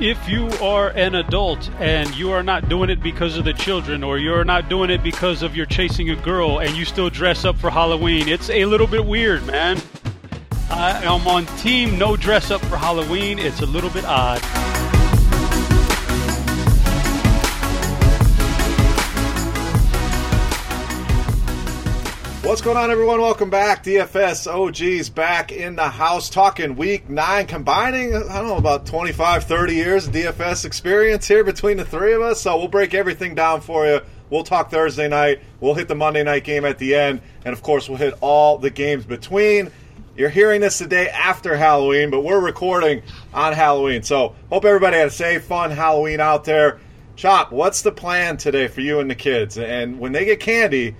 If you are an adult and you are not doing it because of the children, or you're not doing it because of you're chasing a girl and you still dress up for Halloween, it's a little bit weird, man. I, I'm on team no dress up for Halloween. It's a little bit odd. What's going on, everyone? Welcome back. DFS OGs back in the house talking week nine, combining, I don't know, about 25, 30 years of DFS experience here between the three of us. So we'll break everything down for you. We'll talk Thursday night. We'll hit the Monday night game at the end. And of course, we'll hit all the games between. You're hearing this the day after Halloween, but we're recording on Halloween. So hope everybody had a safe, fun Halloween out there. Chop, what's the plan today for you and the kids? And when they get candy,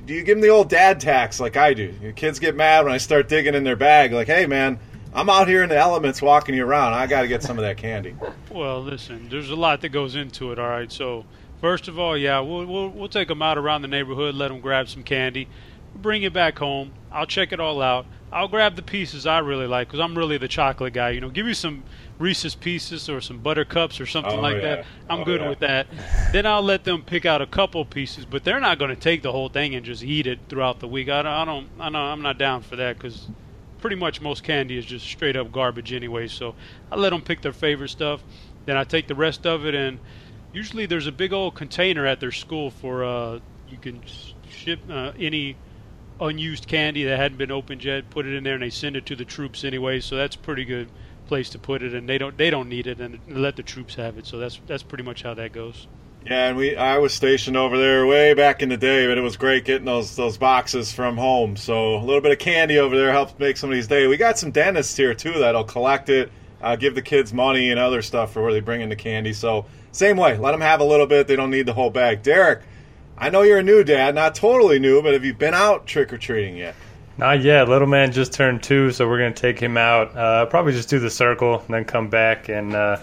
do you give them the old dad tax like I do? Your kids get mad when I start digging in their bag, like, hey, man, I'm out here in the elements walking you around. I got to get some of that candy. Well, listen, there's a lot that goes into it, all right? So, first of all, yeah, we'll, we'll, we'll take them out around the neighborhood, let them grab some candy, bring it back home. I'll check it all out. I'll grab the pieces I really like because I'm really the chocolate guy. You know, give me some Reese's Pieces or some Buttercups or something Oh, like yeah. that. I'm Oh, good yeah. with that. Then I'll let them pick out a couple pieces, but they're not going to take the whole thing and just eat it throughout the week. I don't. I don't. I know. I'm not down for that because pretty much most candy is just straight up garbage anyway. So I let them pick their favorite stuff. Then I take the rest of it and usually there's a big old container at their school for uh, you can ship uh, any unused candy that hadn't been opened yet. Put it in there and they send it to the troops anyway. So that's pretty good place to put it, and they don't they don't need it and let the troops have it. So that's that's pretty much how that goes. Yeah, and we I was stationed over there way back in the day, but it was great getting those those boxes from home. So a little bit of candy over there helps make somebody's day. We got some dentists here too that'll collect it, uh, give the kids money and other stuff for where they bring in the candy. So same way, let them have a little bit. They don't need the whole bag. Derek, I know you're a new dad, not totally new, but have you been out trick or treating yet? Not yet. Little man just turned two, so we're gonna take him out. Uh, probably just do the circle and then come back. And uh,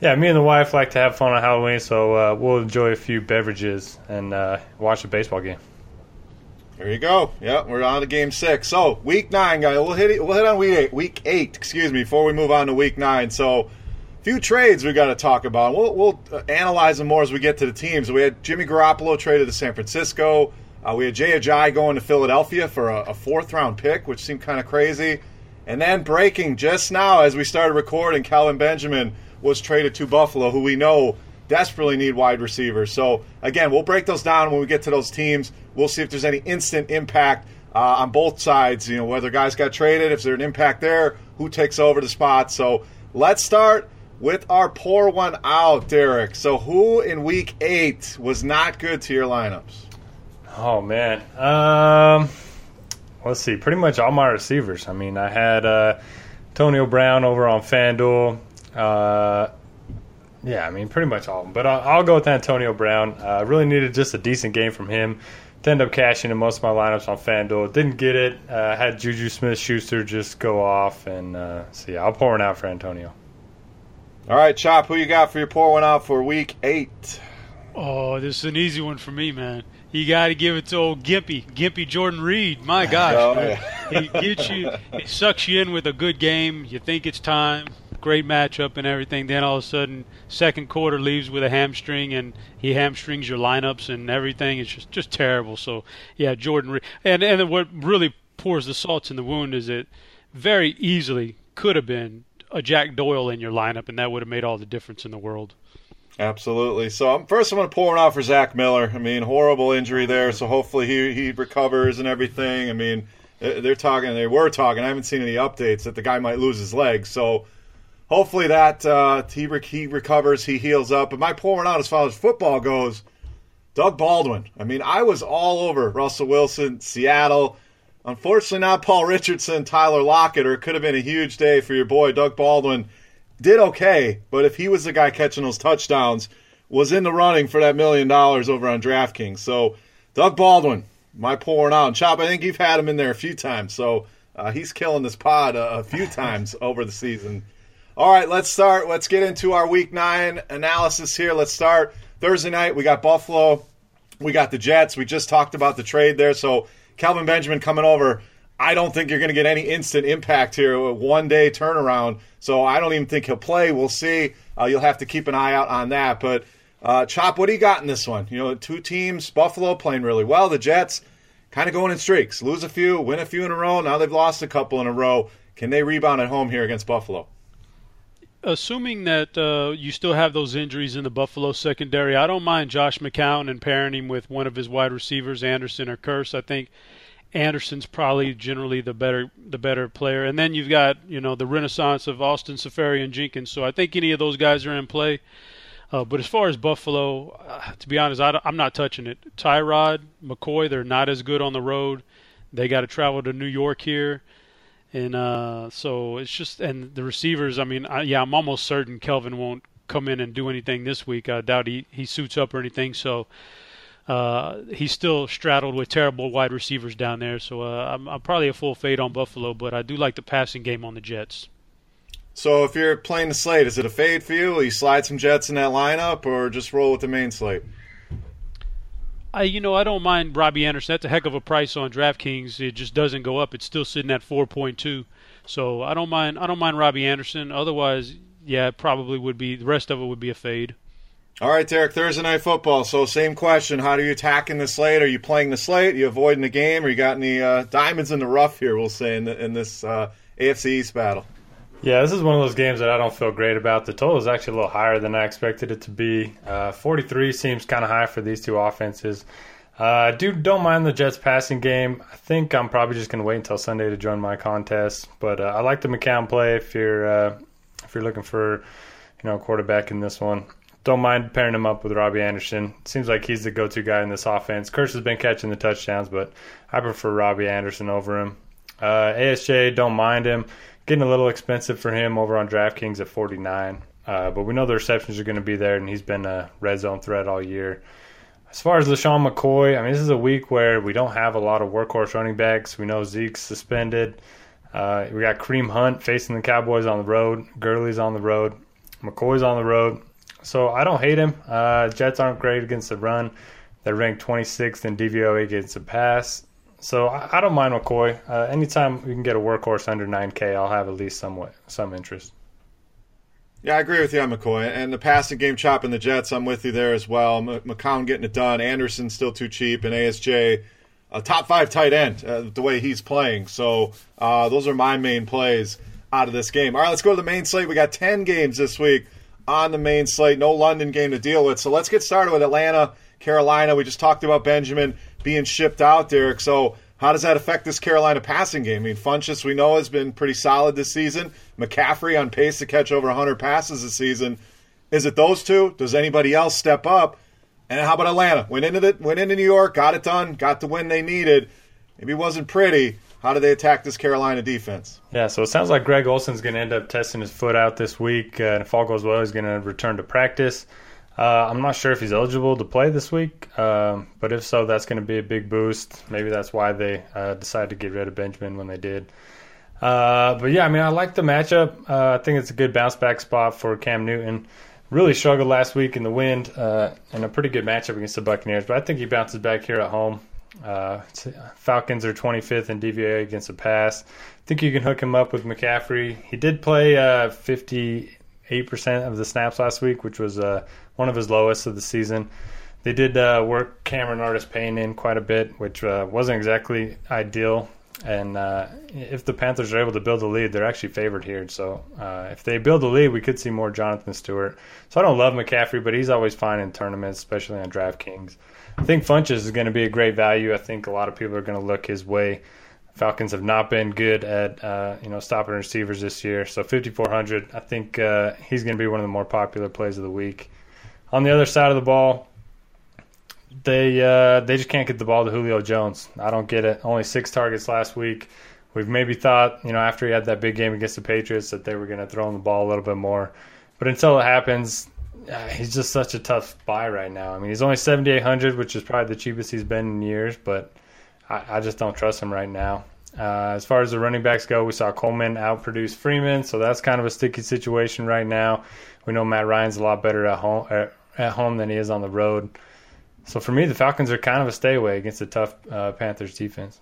yeah, me and the wife like to have fun on Halloween, so uh, we'll enjoy a few beverages and uh, watch a baseball game. There you go. Yep, we're on to game six. So week nine, guys. We'll hit it, we'll hit on week eight. Week eight, excuse me, before we move on to week nine. So, few trades we got to talk about. We'll we'll uh, analyze them more as we get to the teams. We had Jimmy Garoppolo traded to San Francisco. Uh, we had Jay Ajayi going to Philadelphia for a, a fourth round pick, which seemed kind of crazy. And then breaking just now as we started recording, Kelvin Benjamin was traded to Buffalo, who we know desperately need wide receivers. So again, we'll break those down when we get to those teams. We'll see if there's any instant impact uh, on both sides. You know, whether guys got traded, if there's an impact there, who takes over the spot. So let's start with our poor one out, Derek. So who in week eight was not good to your lineups? Oh man. Um, let's see. Pretty much all my receivers. I mean, I had uh, Antonio Brown over on FanDuel. Uh, yeah, I mean, pretty much all of them. But I'll, I'll go with Antonio Brown. I uh, really needed just a decent game from him to end up cashing in most of my lineups on FanDuel. Didn't get it. Uh, had Juju Smith Schuster just go off. And uh, so, yeah, I'll pour one out for Antonio. All right, Chop, who you got for your pour one out for week eight? Oh, this is an easy one for me, man. You got to give it to old Gimpy, Gimpy Jordan Reed. My gosh, Oh, man. he gets you, he sucks you in with a good game. You think it's time, great matchup and everything. Then all of a sudden, second quarter leaves with a hamstring, and he hamstrings your lineups and everything. It's just just terrible. So yeah, Jordan. Reed, and and what really pours the salt in the wound is it very easily could have been a Jack Doyle in your lineup, and that would have made all the difference in the world. Absolutely. So um, first, I'm going to pour it off for Zach Miller. I mean, horrible injury there. So hopefully he he recovers and everything. I mean, they're talking. They were talking. I haven't seen any updates that the guy might lose his leg. So hopefully that uh, he he recovers. He heals up. But my pouring out as far as football goes, Doug Baldwin. I mean, I was all over Russell Wilson, Seattle. Unfortunately, not Paul Richardson, Tyler Lockett, or it could have been a huge day for your boy Doug Baldwin did okay, but if he was the guy catching those touchdowns, was in the running for that million dollars over on DraftKings. So Doug Baldwin, my pouring out. And Chop, I think you've had him in there a few times, so uh, he's killing this pod a, a few times over the season. All right, let's start. Let's get into our Week Nine analysis here. Let's start Thursday night. We got Buffalo, we got the Jets. We just talked about the trade there, so Kelvin Benjamin coming over I don't think you're going to get any instant impact here, one day turnaround. So I don't even think he'll play. We'll see. Uh, you'll have to keep an eye out on that. But uh, Chop, what do you got in this one? You know, two teams, Buffalo playing really well. The Jets kind of going in streaks, lose a few, win a few in a row. Now they've lost a couple in a row. Can they rebound at home here against Buffalo? Assuming that uh, you still have those injuries in the Buffalo secondary, I don't mind Josh McCown and pairing him with one of his wide receivers, Anderson or Kearse. I think Anderson's probably generally the better the better player, and then you've got you know the renaissance of Austin Seferian-Jenkins. So I think any of those guys are in play. Uh, but as far as Buffalo, uh, to be honest, I, am not touching it. Tyrod, McCoy, they're not as good on the road. They got to travel to New York here, and uh, so it's just and the receivers. I mean, I, yeah, I'm almost certain Kelvin won't come in and do anything this week. I doubt he he suits up or anything. So uh, he's still straddled with terrible wide receivers down there. So uh, I'm, I'm, probably a full fade on Buffalo, but I do like the passing game on the Jets. So if you're playing the slate, is it a fade for you? Will you slide some Jets in that lineup, or just roll with the main slate? I, you know, I don't mind Robbie Anderson. That's a heck of a price on DraftKings. It just doesn't go up. It's still sitting at 4.2. So I don't mind. I don't mind Robbie Anderson. Otherwise, yeah, probably would be. The rest of it would be a fade. All right, Derek, Thursday night football. So, same question. How do you attack in the slate? Are you playing the slate? Are you avoiding the game? Or you got any uh, diamonds in the rough here, we'll say, in, the, in this uh, AFC East battle? Yeah, this is one of those games that I don't feel great about. The total is actually a little higher than I expected it to be. Uh, 43 seems kind of high for these two offenses. I uh, do don't mind the Jets passing game. I think I'm probably just going to wait until Sunday to join my contest. But uh, I like the McCown play if you're uh, if you're looking for you know a quarterback in this one don't mind pairing him up with Robbie Anderson. Seems like he's the go-to guy in this offense. Kearse has been catching the touchdowns, but I prefer Robbie Anderson over him. Uh, ASJ, don't mind him. Getting a little expensive for him over on DraftKings at 49. Uh, but we know the receptions are going to be there, and he's been a red zone threat all year. As far as LeSean McCoy, I mean, this is a week where we don't have a lot of workhorse running backs. We know Zeke's suspended. Uh, we got Kareem Hunt facing the Cowboys on the road. Gurley's on the road. McCoy's on the road. So I don't hate him. Uh, Jets aren't great against the run. They're ranked 26th in DVOA against the pass. So I, I don't mind McCoy. Uh, anytime we can get a workhorse under 9K, I'll have at least somewhat some interest. Yeah, I agree with you on McCoy. And the passing game chopping the Jets, I'm with you there as well. M- McCown getting it done. Anderson still too cheap. And ASJ, a top five tight end, uh, the way he's playing. So uh, those are my main plays out of this game. All right, let's go to the main slate. We got 10 games this week on the main slate. No London game to deal with. So let's get started with Atlanta, Carolina. We just talked about Benjamin being shipped out, Derek. So how does that affect this Carolina passing game? I mean, Funchess, we know, has been pretty solid this season. McCaffrey on pace to catch over 100 passes this season. Is it those two? Does anybody else step up? And how about Atlanta? Went into the, went into New York, got it done, got the win they needed. Maybe it wasn't pretty, how do they attack this Carolina defense? Yeah, so it sounds like Greg Olsen's going to end up testing his foot out this week. Uh, and if all goes well, he's going to return to practice. Uh, I'm not sure if he's eligible to play this week, um, but if so, that's going to be a big boost. Maybe that's why they uh, decided to get rid of Benjamin when they did. Uh, but yeah, I mean, I like the matchup. Uh, I think it's a good bounce back spot for Cam Newton. Really struggled last week in the wind, uh, and a pretty good matchup against the Buccaneers. But I think he bounces back here at home. Uh, Falcons are 25th in DVOA against the pass. I think you can hook him up with McCaffrey. He did play uh, 58% of the snaps last week, which was uh, one of his lowest of the season. They did uh, work Cameron Artis-Payne in quite a bit, which uh, wasn't exactly ideal. And uh, if the Panthers are able to build a lead, they're actually favored here. So if they build a lead, we could see more Jonathan Stewart. So I don't love McCaffrey, but he's always fine in tournaments, especially on DraftKings. I think Funchess is going to be a great value. I think a lot of people are going to look his way. Falcons have not been good at uh, you know stopping receivers this year, so 5400. I think uh, he's going to be one of the more popular plays of the week. On the other side of the ball, they uh, they just can't get the ball to Julio Jones. I don't get it. Only six targets last week. We've maybe thought you know after he had that big game against the Patriots that they were going to throw him the ball a little bit more, but until it happens, uh, he's just such a tough buy right now. I mean, he's only 7,800, which is probably the cheapest he's been in years, but I, I just don't trust him right now. Uh, as far as the running backs go, we saw Coleman outproduce Freeman, so that's kind of a sticky situation right now. We know Matt Ryan's a lot better at home at, at home than he is on the road. So for me, the Falcons are kind of a stay away against a tough uh, Panthers defense.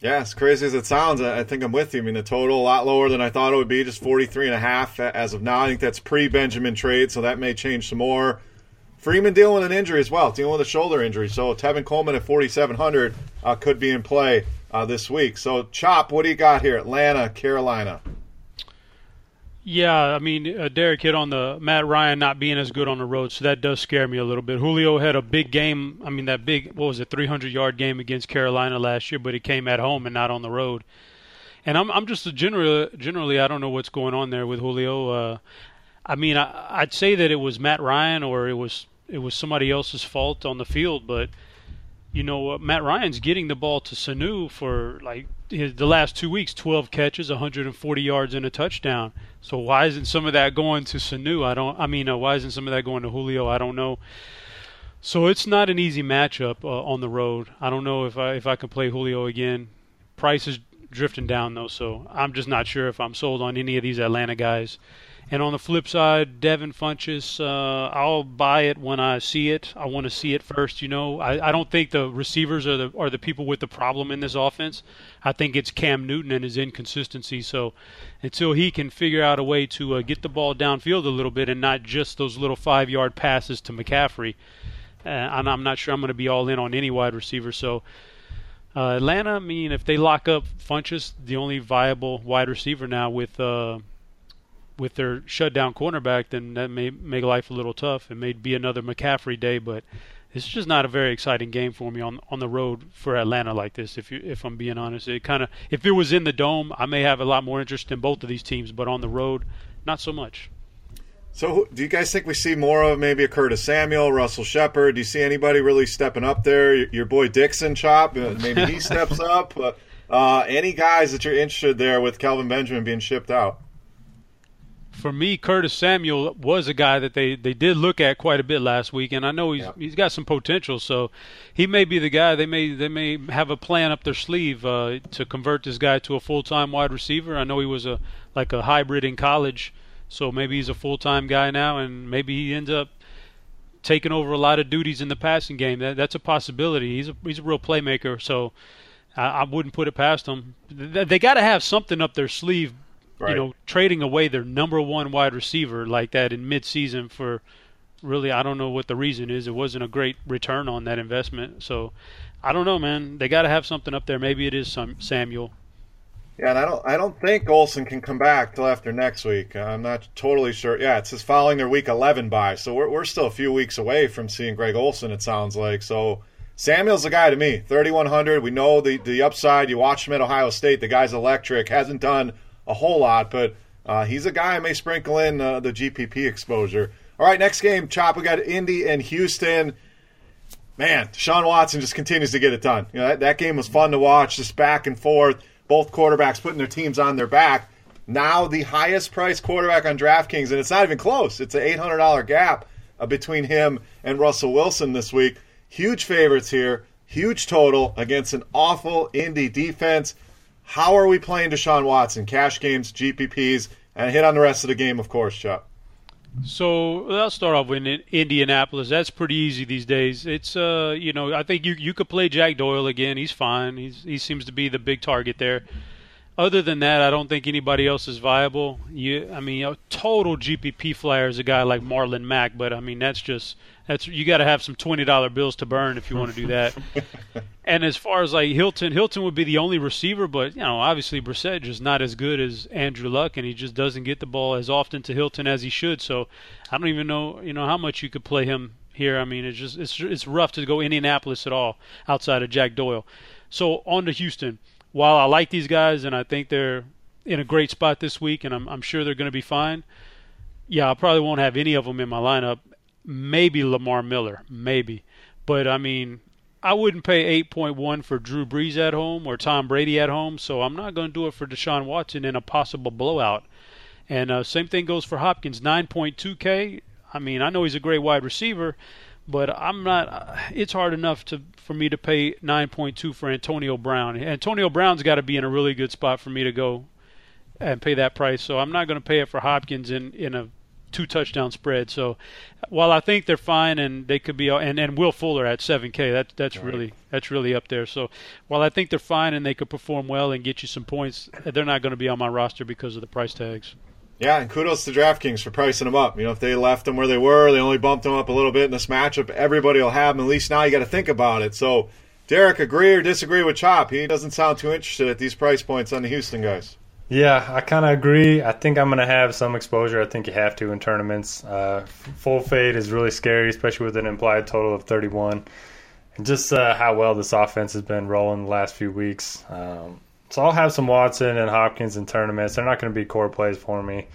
Yeah, as crazy as it sounds, I think I'm with you. I mean, the total a lot lower than I thought it would be, just 43 and a half as of now. I think that's pre-Benjamin trade, so that may change some more. Freeman dealing with an injury as well, dealing with a shoulder injury. So Tevin Coleman at 4,700 uh, could be in play uh, this week. So Chop, what do you got here? Atlanta, Carolina. Yeah, I mean, uh, Derek hit on the Matt Ryan not being as good on the road, so that does scare me a little bit. Julio had a big game. I mean, that big, what was it, 300 yard game against Carolina last year, but he came at home and not on the road. And I'm, I'm just a general, generally, I don't know what's going on there with Julio. Uh, I mean, I, I'd say that it was Matt Ryan or it was, it was somebody else's fault on the field, but you know, uh, Matt Ryan's getting the ball to Sanu for like the last two weeks 12 catches, 140 yards, and a touchdown. So why isn't some of that going to Sanu? I don't. I mean, uh, why isn't some of that going to Julio? I don't know. So it's not an easy matchup uh, on the road. I don't know if I if I can play Julio again. Price is drifting down though, so I'm just not sure if I'm sold on any of these Atlanta guys. And on the flip side, Devin Funchess, uh, I'll buy it when I see it. I want to see it first. You know, I, I don't think the receivers are the are the people with the problem in this offense. I think it's Cam Newton and his inconsistency. So until he can figure out a way to uh, get the ball downfield a little bit and not just those little five yard passes to McCaffrey, uh, and I'm not sure I'm going to be all in on any wide receiver. So. Uh, Atlanta, I mean, if they lock up Funchess, the only viable wide receiver now with uh, with their shutdown cornerback, then that may make life a little tough. It may be another McCaffrey day, but it's just not a very exciting game for me on on the road for Atlanta like this. If you if I'm being honest, it kind of if it was in the dome, I may have a lot more interest in both of these teams, but on the road, not so much. So, do you guys think we see more of maybe a Curtis Samuel, Russell Shepard? Do you see anybody really stepping up there? Your boy Dixon, Chop, uh, maybe he steps up. Uh, uh, any guys that you're interested there with Kelvin Benjamin being shipped out? For me, Curtis Samuel was a guy that they, they did look at quite a bit last week, and I know he's he's got some potential. So he may be the guy. They may they may have a plan up their sleeve uh, to convert this guy to a full time wide receiver. I know he was a like a hybrid in college, so maybe he's a full time guy now, and maybe he ends up taking over a lot of duties in the passing game. That, that's a possibility. He's a he's a real playmaker. So. I, I wouldn't put it past them. They, they got to have something up their sleeve Right. You know, trading away their number one wide receiver like that in midseason for really I don't know what the reason is. It wasn't a great return on that investment. So I don't know, man. They got to have something up there. Maybe it is some Samuel. Yeah, and I don't I don't think Olsen can come back till after next week. I'm not totally sure. Yeah, it's just following their week 11 bye, so we're we're still a few weeks away from seeing Greg Olsen It sounds like so. Samuel's the guy to me. 3100. We know the the upside. You watch him at Ohio State. The guy's electric. Hasn't done a whole lot, but uh, he's a guy I may sprinkle in uh, the GPP exposure. All right, next game, Chop. We got Indy and Houston. Man, Sean Watson just continues to get it done. You know, that, that game was fun to watch, just back and forth. Both quarterbacks putting their teams on their back. Now the highest priced quarterback on DraftKings, and it's not even close. It's an $800 gap uh, between him and Russell Wilson this week. Huge favorites here, huge total against an awful Indy defense. How are we playing Deshaun Watson? Cash games, GPPs, and hit on the rest of the game, of course, Chuck. So I'll start off with Indianapolis. That's pretty easy these days. It's uh, you know, I think you you could play Jack Doyle again. He's fine. He's he seems to be the big target there. Other than that, I don't think anybody else is viable. You, I mean, a total GPP flyer is a guy like Marlon Mack, but I mean that's just that's you got to have some twenty dollar bills to burn if you want to do that. and as far as like Hilton, Hilton would be the only receiver, but you know obviously Brissett just not as good as Andrew Luck, and he just doesn't get the ball as often to Hilton as he should. So I don't even know you know how much you could play him here. I mean it's just it's it's rough to go Indianapolis at all outside of Jack Doyle. So on to Houston while I like these guys and I think they're in a great spot this week, and I'm, I'm sure they're going to be fine. Yeah, I probably won't have any of them in my lineup. Maybe Lamar Miller, maybe, but I mean, I wouldn't pay 8.1 for Drew Brees at home or Tom Brady at home, so I'm not going to do it for Deshaun Watson in a possible blowout. And uh, same thing goes for Hopkins, 9.2K. I mean, I know he's a great wide receiver, but I'm not. It's hard enough to for me to pay 9.2 for Antonio Brown. Antonio Brown's got to be in a really good spot for me to go and pay that price. So I'm not going to pay it for Hopkins in in a two touchdown spread. So while I think they're fine and they could be and and Will Fuller at 7K, that that's right. really that's really up there. So while I think they're fine and they could perform well and get you some points, they're not going to be on my roster because of the price tags. Yeah, and kudos to DraftKings for pricing them up. You know, if they left them where they were, they only bumped them up a little bit in this matchup, everybody will have them. At least now you got to think about it. So, Derek, agree or disagree with Chop? He doesn't sound too interested at these price points on the Houston guys. Yeah, I kind of agree. I think I'm going to have some exposure. I think you have to in tournaments. Uh, full fade is really scary, especially with an implied total of 31. And just uh, how well this offense has been rolling the last few weeks. Um, so I'll have some Watson and Hopkins in tournaments. They're not going to be core plays for me.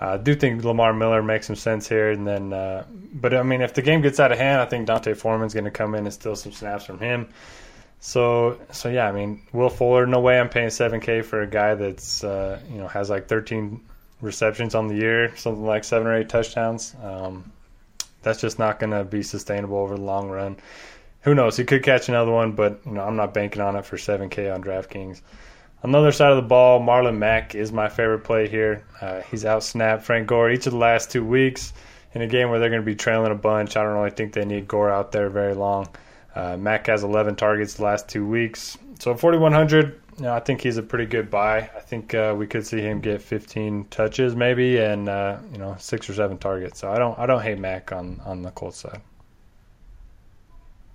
Uh, I do think Lamar Miller makes some sense here, and then, uh, but I mean, if the game gets out of hand, I think D'Onta Foreman's going to come in and steal some snaps from him. So, so yeah, I mean, Will Fuller, no way I'm paying 7K for a guy that's uh, you know has like 13 receptions on the year, something like seven or eight touchdowns. Um, that's just not going to be sustainable over the long run. Who knows? He could catch another one, but you know, I'm not banking on it for 7K on DraftKings. On the other side of the ball, Marlon Mack is my favorite play here. Uh, he's out snapped Frank Gore each of the last two weeks in a game where they're going to be trailing a bunch. I don't really think they need Gore out there very long. Uh, Mack has 11 targets the last two weeks. So 4,100, you know, I think he's a pretty good buy. I think uh, we could see him get 15 touches maybe and, uh, you know, six or seven targets. So I don't I don't hate Mack on, on the Colts side.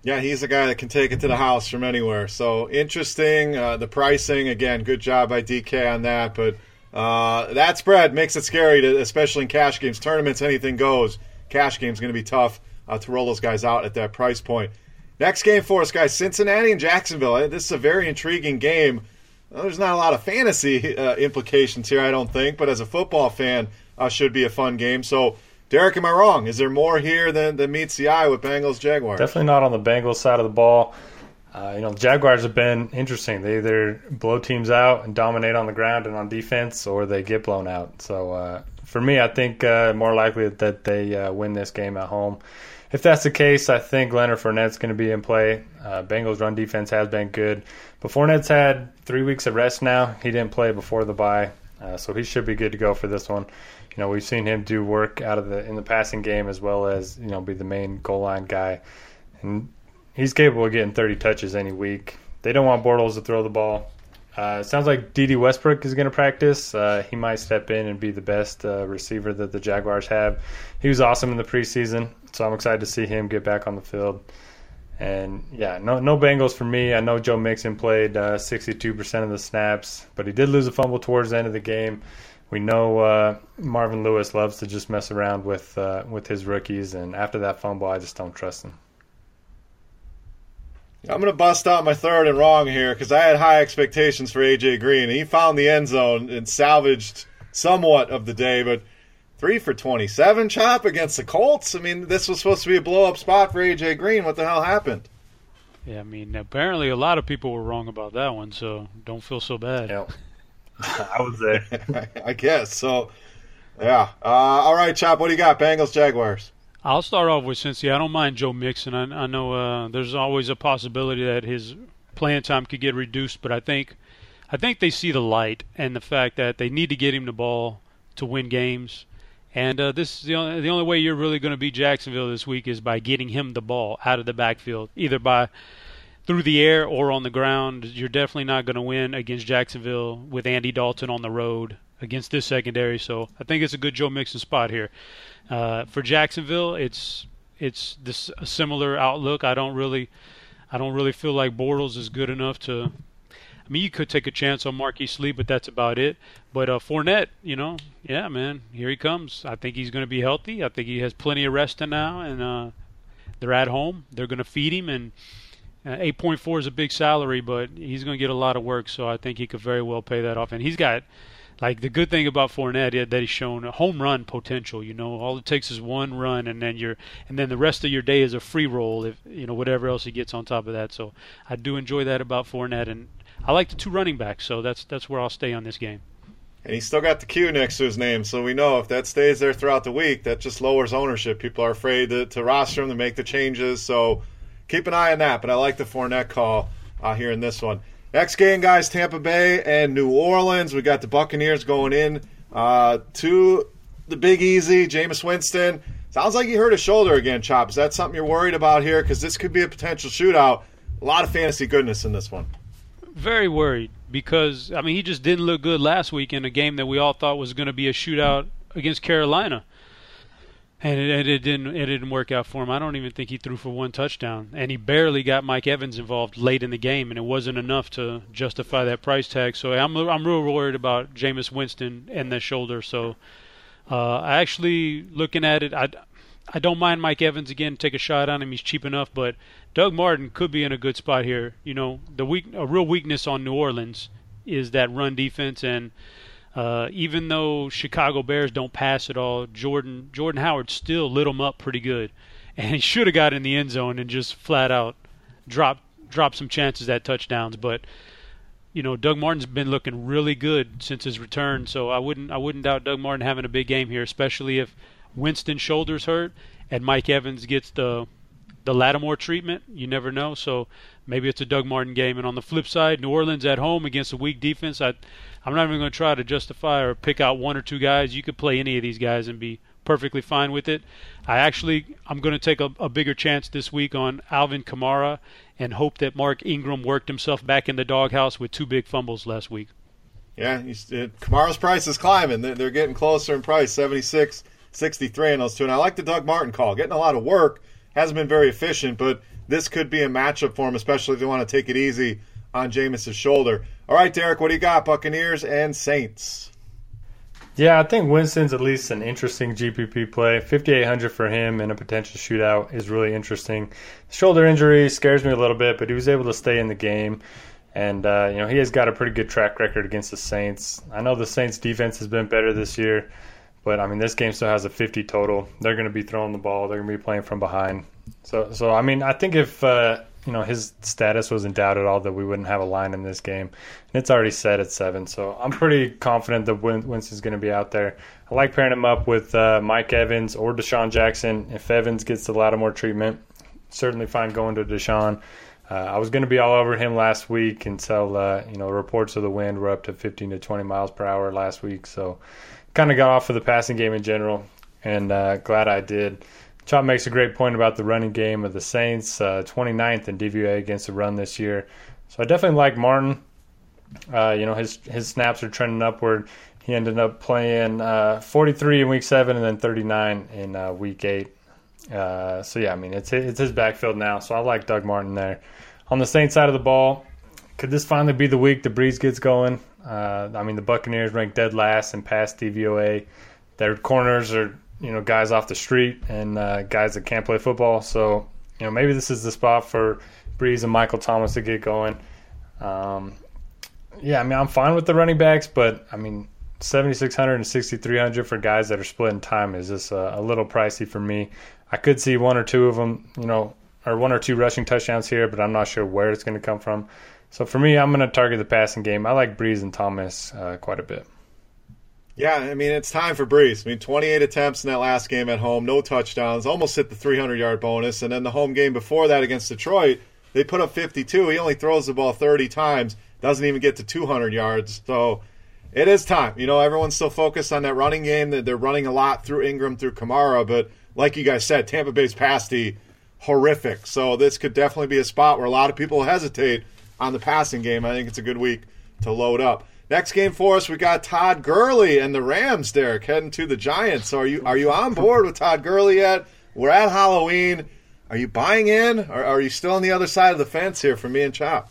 Yeah, he's a guy that can take it to the house from anywhere. So interesting. Uh, the pricing again, good job by DK on that. But uh, that spread makes it scary, to, especially in cash games, tournaments. Anything goes. Cash games going to be tough uh, to roll those guys out at that price point. Next game for us, guys: Cincinnati and Jacksonville. This is a very intriguing game. Well, there's not a lot of fantasy uh, implications here, I don't think, but as a football fan, uh, should be a fun game. So Derek, am I wrong? Is there more here than, than meets the eye with Bengals Jaguars? Definitely not on the Bengals side of the ball. Uh, you know, the Jaguars have been interesting. They either blow teams out and dominate on the ground and on defense, or they get blown out. So uh, for me, I think uh, more likely that they uh, win this game at home. If that's the case, I think Leonard Fournette's going to be in play. Uh, Bengals run defense has been good, but Fournette's had three weeks of rest now. He didn't play before the bye, uh, so he should be good to go for this one you know we've seen him do work out of the in the passing game as well as you know be the main goal line guy, and he's capable of getting 30 touches any week. They don't want Bortles to throw the ball. Uh, sounds like Dede Westbrook is going to practice. Uh, he might step in and be the best uh, receiver that the Jaguars have. He was awesome in the preseason, so I'm excited to see him get back on the field. And yeah, no no Bengals for me. I know Joe Mixon played 62% uh, of the snaps, but he did lose a fumble towards the end of the game we know uh, Marvin Lewis loves to just mess around with uh, with his rookies, and after that fumble, I just don't trust him. I'm going to bust out my third and wrong here because I had high expectations for AJ Green. He found the end zone and salvaged somewhat of the day, but three for 27 chop against the Colts. I mean, this was supposed to be a blow up spot for AJ Green. What the hell happened? Yeah, I mean, apparently a lot of people were wrong about that one, so don't feel so bad. Yep. I was there. I guess so. Yeah. Uh, all right, Chop. What do you got? Bengals, Jaguars. I'll start off with Cincy. I don't mind Joe Mixon. I, I know uh, there's always a possibility that his playing time could get reduced, but I think I think they see the light and the fact that they need to get him the ball to win games. And uh, this is the only the only way you're really going to beat Jacksonville this week is by getting him the ball out of the backfield, either by through the air or on the ground. You're definitely not going to win against Jacksonville with Andy Dalton on the road against this secondary. So I think it's a good Joe Mixon spot here. Uh, for Jacksonville, it's it's this a similar outlook. I don't really I don't really feel like Bortles is good enough to. I mean, you could take a chance on Marquise Lee, but that's about it. But uh, Fournette, you know, yeah, man, here he comes. I think he's going to be healthy. I think he has plenty of rest now, and uh, they're at home. They're going to feed him, and uh, 8.4 is a big salary, but he's going to get a lot of work. So I think he could very well pay that off. And he's got like the good thing about Fournette is that he's shown a home run potential. You know, all it takes is one run, and then you're, and then the rest of your day is a free roll. If you know whatever else he gets on top of that. So I do enjoy that about Fournette, and I like the two running backs. So that's that's where I'll stay on this game. And he's still got the Q next to his name, so we know if that stays there throughout the week, that just lowers ownership. People are afraid to, to roster him to make the changes, so keep an eye on that. But I like the Fournette call uh, here in this one. Next game, guys, Tampa Bay and New Orleans. We got the Buccaneers going in uh, to the Big Easy. Jameis Winston. Sounds like he hurt his shoulder again, Chop. Is that something you're worried about here? Because this could be a potential shootout. A lot of fantasy goodness in this one. Very worried because, I mean, he just didn't look good last week in a game that we all thought was going to be a shootout against Carolina and it, it, didn't it didn't work out for him. I don't even think he threw for one touchdown, and he barely got Mike Evans involved late in the game, and it wasn't enough to justify that price tag. So I'm I'm real worried about Jameis Winston and the shoulder. So uh, I actually looking at it, I I don't mind Mike Evans again. Take a shot on him; he's cheap enough. But Doug Martin could be in a good spot here. You know, the weak a real weakness on New Orleans is that run defense and uh, even though Chicago Bears don't pass at all, Jordan Jordan Howard still lit them up pretty good, and he should have got in the end zone and just flat out dropped dropped some chances at touchdowns. But you know, Doug Martin's been looking really good since his return, so I wouldn't I wouldn't doubt Doug Martin having a big game here, especially if Winston's shoulders hurt and Mike Evans gets the the Lattimore treatment. You never know, so maybe it's a Doug Martin game. And on the flip side, New Orleans at home against a weak defense, I I'm not even going to try to justify or pick out one or two guys. You could play any of these guys and be perfectly fine with it. I actually I'm going to take a, a bigger chance this week on Alvin Kamara and hope that Mark Ingram worked himself back in the doghouse with two big fumbles last week. Yeah, it, uh, Kamara's price is climbing. They're, they're getting closer in price, 76, 63 in those two. And I like the Doug Martin call. Getting a lot of work hasn't been very efficient, but this could be a matchup for him, especially if they want to take it easy on Jameis's shoulder. All right, Derek, what do you got? Buccaneers and Saints. Yeah, I think Winston's at least an interesting GPP play. 5,800 for him in a potential shootout is really interesting. Shoulder injury scares me a little bit, but he was able to stay in the game. And, uh, you know, he has got a pretty good track record against the Saints. I know the Saints' defense has been better this year, but, I mean, this game still has a 50 total. They're going to be throwing the ball, they're going to be playing from behind. So, so I mean, I think if. Uh, you know his status was in doubt at all that we wouldn't have a line in this game, and it's already set at seven. So I'm pretty confident that Winston's going to be out there. I like pairing him up with uh, Mike Evans or DeSean Jackson. If Evans gets the Lattimore treatment, certainly fine going to DeSean. Uh, I was going to be all over him last week until uh, you know reports of the wind were up to 15 to 20 miles per hour last week. So kind of got off of the passing game in general, and uh, glad I did. Chop makes a great point about the running game of the Saints, uh, 29th in DVOA against the run this year. So I definitely like Martin. Uh, you know, his his snaps are trending upward. He ended up playing uh, 43 in week seven and then 39 in uh, week eight. Uh, so yeah, I mean it's it's his backfield now. So I like Doug Martin there. On the Saints side of the ball, could this finally be the week the Brees gets going? Uh, I mean the Buccaneers ranked dead last in pass DVOA. Their corners are you know guys off the street and uh, guys that can't play football. So you know maybe this is the spot for Brees and Michael Thomas to get going. Um, yeah, I mean I'm fine with the running backs, but I mean 7600 and 6300 for guys that are splitting time is just a, a little pricey for me. I could see one or two of them, you know, or one or two rushing touchdowns here, but I'm not sure where it's going to come from. So for me, I'm going to target the passing game. I like Brees and Thomas uh, quite a bit. Yeah, I mean, it's time for Brees. I mean, 28 attempts in that last game at home, no touchdowns, almost hit the 300 yard bonus. And then the home game before that against Detroit, they put up 52. He only throws the ball 30 times, doesn't even get to 200 yards. So it is time. You know, everyone's still focused on that running game. That They're running a lot through Ingram, through Kamara, but like you guys said, Tampa Bay's pasty horrific. So this could definitely be a spot where a lot of people hesitate on the passing game. I think it's a good week to load up. Next game for us, we got Todd Gurley and the Rams. Derek heading to the Giants. So are you are you on board with Todd Gurley yet? We're at Halloween. Are you buying in, or are you still on the other side of the fence here for me and Chop?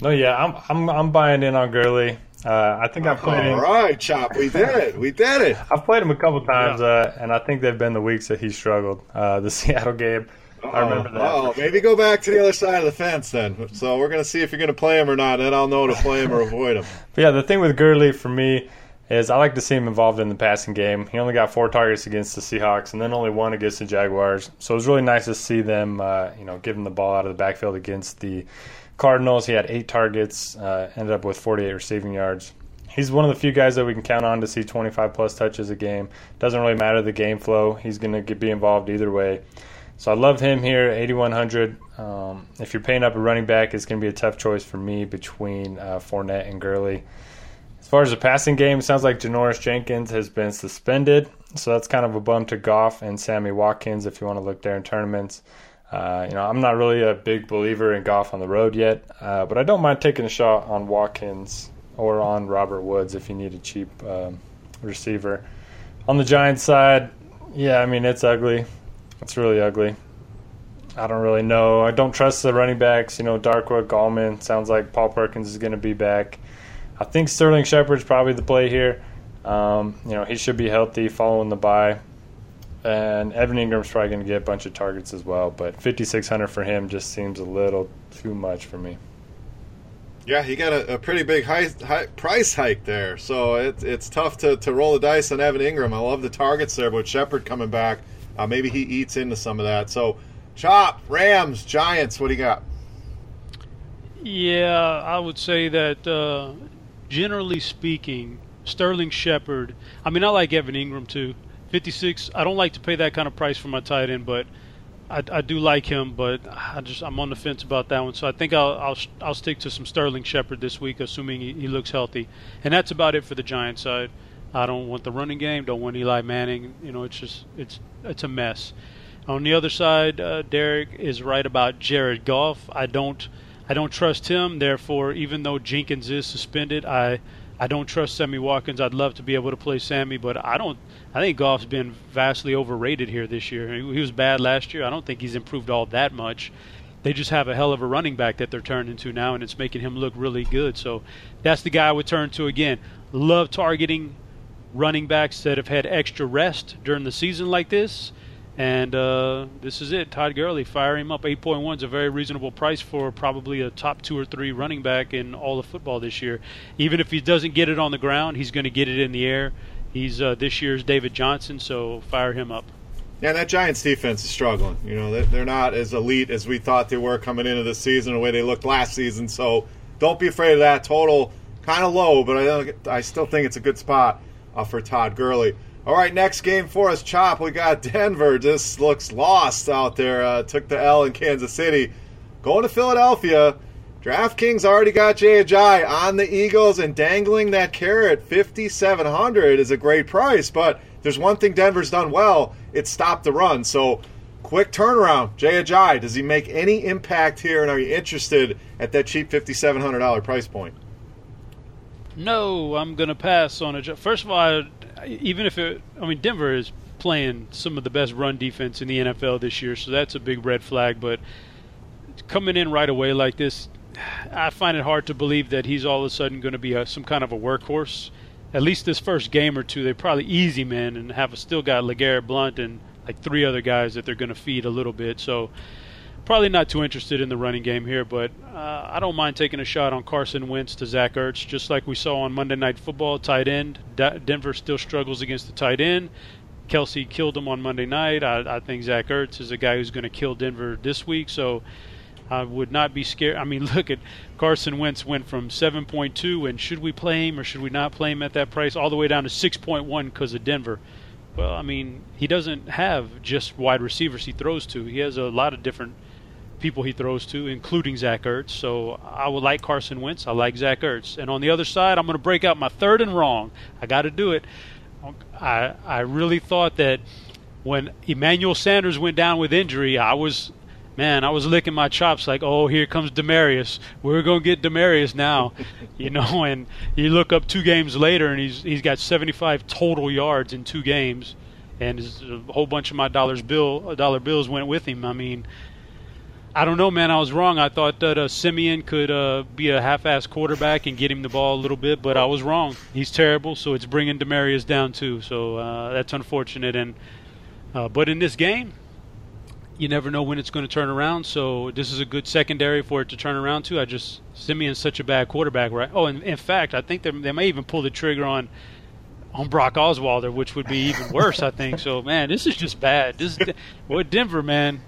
No, yeah, I'm I'm I'm buying in on Gurley. Uh, I think I've played All him. right, Chop, we did it. We did it. I've played him a couple times, uh, and I think they've been the weeks that he struggled. Uh, the Seattle game, I remember that. Oh, maybe go back to the other side of the fence then. So we're going to see if you're going to play him or not, and I'll know to play him or avoid him. But yeah, the thing with Gurley for me is I like to see him involved in the passing game. He only got four targets against the Seahawks, and then only one against the Jaguars. So it was really nice to see them, uh, you know, give him the ball out of the backfield against the Cardinals. He had eight targets, uh, ended up with 48 receiving yards. He's one of the few guys that we can count on to see 25 plus touches a game. Doesn't really matter the game flow. He's going to be involved either way. So I love him here, 8,100. Um, if you're paying up a running back, it's going to be a tough choice for me between uh, Fournette and Gurley. As far as the passing game, it sounds like Janoris Jenkins has been suspended. So that's kind of a bum to Goff and Sammy Watkins if you want to look there in tournaments. Uh, you know, I'm not really a big believer in Goff on the road yet, uh, but I don't mind taking a shot on Watkins or on Robert Woods if you need a cheap um, receiver. On the Giants side, yeah, I mean it's ugly. It's really ugly. I don't really know. I don't trust the running backs. You know, Darkwa, Gallman. Sounds like Paul Perkins is going to be back. I think Sterling Shepard's probably the play here. Um, you know, he should be healthy following the bye. And Evan Engram's probably going to get a bunch of targets as well. But 5,600 for him just seems a little too much for me. Yeah, he got a, a pretty big high, high, price hike there, so it, it's tough to, to roll the dice on Evan Engram. I love the targets there, but Shepard coming back, uh, maybe he eats into some of that. So, Chop, Rams, Giants, what do you got? Yeah, I would say that uh, generally speaking, Sterling Shepard. I mean, I like Evan Engram too. 56. I don't like to pay that kind of price for my tight end, but I, I do like him. But I just I'm on the fence about that one. So I think I'll I'll, I'll stick to some Sterling Shepard this week, assuming he, he looks healthy. And that's about it for the Giants side. I don't want the running game. Don't want Eli Manning. You know, it's just it's it's a mess. On the other side, uh, Derek is right about Jared Goff. I don't I don't trust him. Therefore, even though Jenkins is suspended, I I don't trust Sammy Watkins. I'd love to be able to play Sammy, but I don't. I think Goff's been vastly overrated here this year. He was bad last year. I don't think he's improved all that much. They just have a hell of a running back that they're turning to now, and it's making him look really good. So that's the guy I would turn to again. Love targeting running backs that have had extra rest during the season like this. And uh, this is it. Todd Gurley, fire him up. 8.1 is a very reasonable price for probably a top two or three running back in all of football this year. Even if he doesn't get it on the ground, he's going to get it in the air. He's uh, this year's David Johnson, so fire him up. Yeah, that Giants defense is struggling. You know, they're not as elite as we thought they were coming into the season, the way they looked last season. So don't be afraid of that. Total kind of low, but I, I still think it's a good spot uh, for Todd Gurley. All right, next game for us, Chop. We got Denver. Just looks lost out there. Uh, took the L in Kansas City. Going to Philadelphia. DraftKings already got Ajayi on the Eagles and dangling that carrot. 5700 is a great price, but there's one thing Denver's done well. It's stopped the run. So quick turnaround. Ajayi, does he make any impact here, and are you interested at that cheap $5,700 price point? No, I'm going to pass on it. First of all, I, even if it, I mean, Denver is playing some of the best run defense in the NFL this year, so that's a big red flag. But coming in right away like this, I find it hard to believe that he's all of a sudden going to be a, some kind of a workhorse. At least this first game or two, they probably easy men and have still got LeGarrette Blunt and like three other guys that they're going to feed a little bit. So probably not too interested in the running game here, but uh, I don't mind taking a shot on Carson Wentz to Zach Ertz, just like we saw on Monday Night Football. Tight end, Denver still struggles against the tight end. Kelce killed him on Monday night. I, I think Zach Ertz is a guy who's going to kill Denver this week, so I would not be scared. I mean, look at Carson Wentz went from 7.2, and should we play him or should we not play him at that price, all the way down to 6.1 because of Denver. Well, I mean, he doesn't have just wide receivers he throws to. He has a lot of different people he throws to, including Zach Ertz. So I would like Carson Wentz. I like Zach Ertz. And on the other side, I'm going to break out my third and wrong. I got to do it. I I really thought that when Emmanuel Sanders went down with injury, I was man, I was licking my chops like, oh, here comes Demaryius. We're gonna get Demaryius now, you know. And you look up two games later, and he's he's got 75 total yards in two games, and a whole bunch of my dollars bill dollar bills went with him. I mean. I don't know, man. I was wrong. I thought that uh, Siemian could uh, be a half-ass quarterback and get him the ball a little bit, but I was wrong. He's terrible, so it's bringing Demaryius down too. So uh, that's unfortunate. And uh, but in this game, you never know when it's going to turn around. So this is a good secondary for it to turn around to. I just Siemian's such a bad quarterback, right? Oh, and in fact, I think they may even pull the trigger on on Brock Osweiler, which would be even worse. I think so. Man, this is just bad. This is what Denver, man.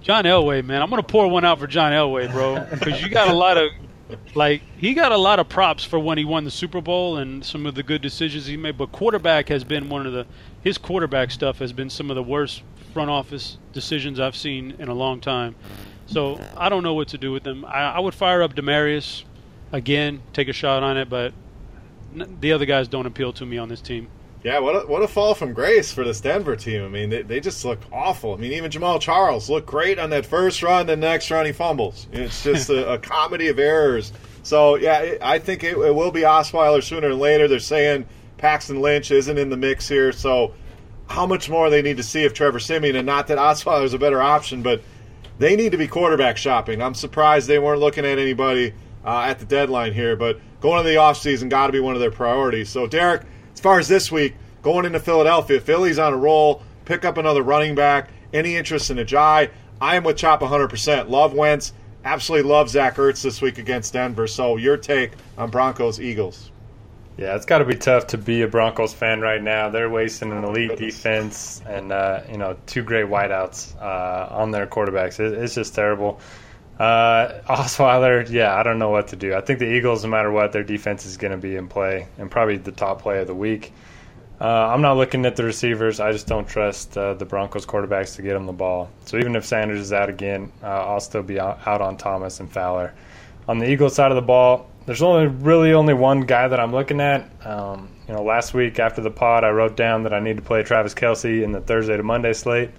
John Elway, man. I'm gonna pour one out for John Elway, bro, because you got a lot of like he got a lot of props for when he won the Super Bowl and some of the good decisions he made. But quarterback has been one of the his quarterback stuff has been some of the worst front office decisions I've seen in a long time. So I don't know what to do with them. I, I would fire up Demaryius again, take a shot on it, but the other guys don't appeal to me on this team. Yeah, what a, what a fall from grace for this Denver team. I mean, they, they just look awful. I mean, even Jamaal Charles looked great on that first run, The next run he fumbles. It's just a, a comedy of errors. So, yeah, I think it, it will be Osweiler sooner or later. They're saying Paxton Lynch isn't in the mix here, so how much more they need to see of Trevor Siemian, and not that Osweiler is a better option, but they need to be quarterback shopping. I'm surprised they weren't looking at anybody uh, at the deadline here, but going into the offseason got to be one of their priorities. So, Derek – as far as this week, going into Philadelphia, Philly's on a roll. Pick up another running back. Any interest in Ajayi? I am with Chop 100%. Love Wentz. Absolutely love Zach Ertz this week against Denver. So your take on Broncos Eagles? Yeah, it's got to be tough to be a Broncos fan right now. They're wasting an elite defense and uh, you know two great wideouts uh, on their quarterbacks. It, it's just terrible. Uh, Osweiler, yeah, I don't know what to do. I think the Eagles, no matter what, their defense is going to be in play and probably the top play of the week. Uh, I'm not looking at the receivers. I just don't trust uh, the Broncos quarterbacks to get them the ball. So even if Sanders is out again, uh, I'll still be out, on Thomas and Fowler. On the Eagles side of the ball, there's only really only one guy that I'm looking at. Um, you know, last week after the pod, I wrote down that I need to play Travis Kelce in the Thursday to Monday slate.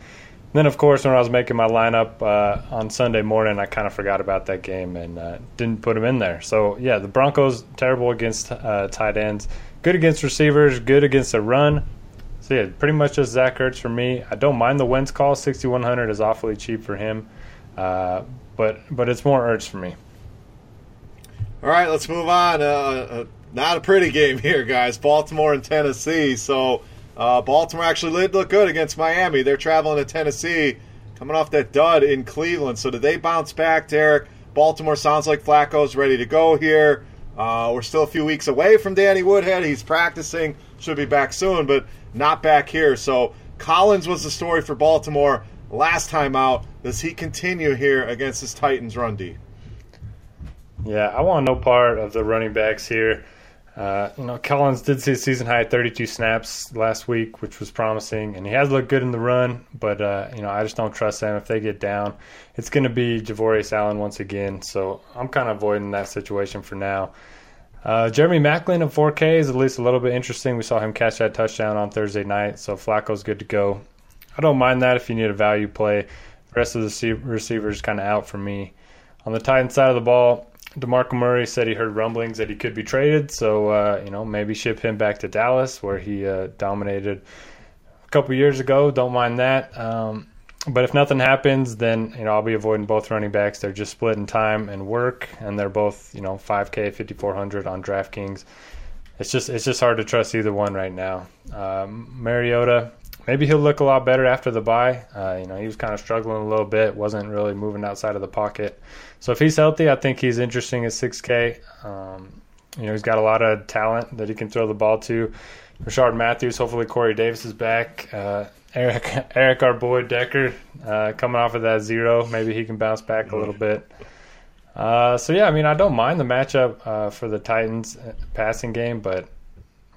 Then, of course, when I was making my lineup uh, on Sunday morning, I kind of forgot about that game and uh, didn't put him in there. So, yeah, the Broncos terrible against uh, tight ends, good against receivers, good against the run. So, yeah, pretty much just Zach Ertz for me. I don't mind the Wentz call. 6100 is awfully cheap for him, uh, but but it's more Ertz for me. All right, let's move on. Uh, uh, not a pretty game here, guys. Baltimore and Tennessee. So uh, Baltimore actually did look good against Miami. They're traveling to Tennessee, coming off that dud in Cleveland. So did they bounce back, Derek? Baltimore sounds like Flacco's ready to go here. Uh, we're still a few weeks away from Danny Woodhead. He's practicing, should be back soon, but not back here. So Collins was the story for Baltimore last time out. Does he continue here against his Titans run D? Yeah, I want no part of the running backs here. Uh, you know, Collins did see a season high 32 snaps last week, which was promising, and he has looked good in the run. But uh, you know, I just don't trust them. If they get down, it's going to be Javorius Allen once again. So I'm kind of avoiding that situation for now. Uh, Jeremy Maclin of 4K is at least a little bit interesting. We saw him catch that touchdown on Thursday night, so Flacco's good to go. I don't mind that if you need a value play. The rest of the receivers kind of out for me. On the Titan side of the ball, DeMarco Murray said he heard rumblings that he could be traded, so uh, you know maybe ship him back to Dallas where he uh, dominated a couple years ago. Don't mind that. Um, but if nothing happens, then you know I'll be avoiding both running backs. They're just splitting time and work, and they're both you know 5K, 5400 on DraftKings. It's just it's just hard to trust either one right now. Um, Mariota, maybe he'll look a lot better after the bye. Uh, you know, he was kind of struggling a little bit, wasn't really moving outside of the pocket. So if he's healthy, I think he's interesting at 6K. Um, you know, he's got a lot of talent that he can throw the ball to. Rishard Matthews, hopefully Corey Davis is back. Uh, Eric, Eric, our boy Decker, uh, coming off of that zero, maybe he can bounce back a little bit. Uh, so yeah, I mean, I don't mind the matchup uh, for the Titans uh, passing game, but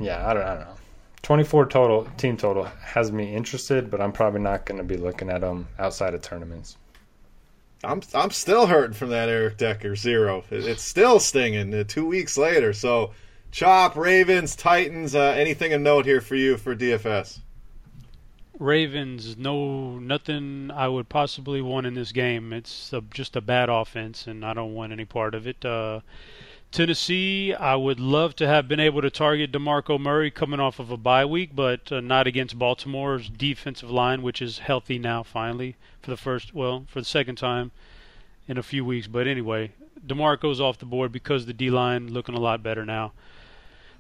yeah, I don't, I don't know. 24 total team total has me interested, but I'm probably not going to be looking at them outside of tournaments. I'm I'm still hurting from that Eric Decker zero. It's still stinging uh, two weeks later. So, Chop, Ravens, Titans. Uh, anything of note here for you for DFS? Ravens, no, nothing I would possibly want in this game. It's a, just a bad offense, and I don't want any part of it. Uh, Tennessee, I would love to have been able to target DeMarco Murray coming off of a bye week, but uh, not against Baltimore's defensive line, which is healthy now finally for the first, well, for the second time in a few weeks. But anyway, DeMarco's off the board because the D line looking a lot better now.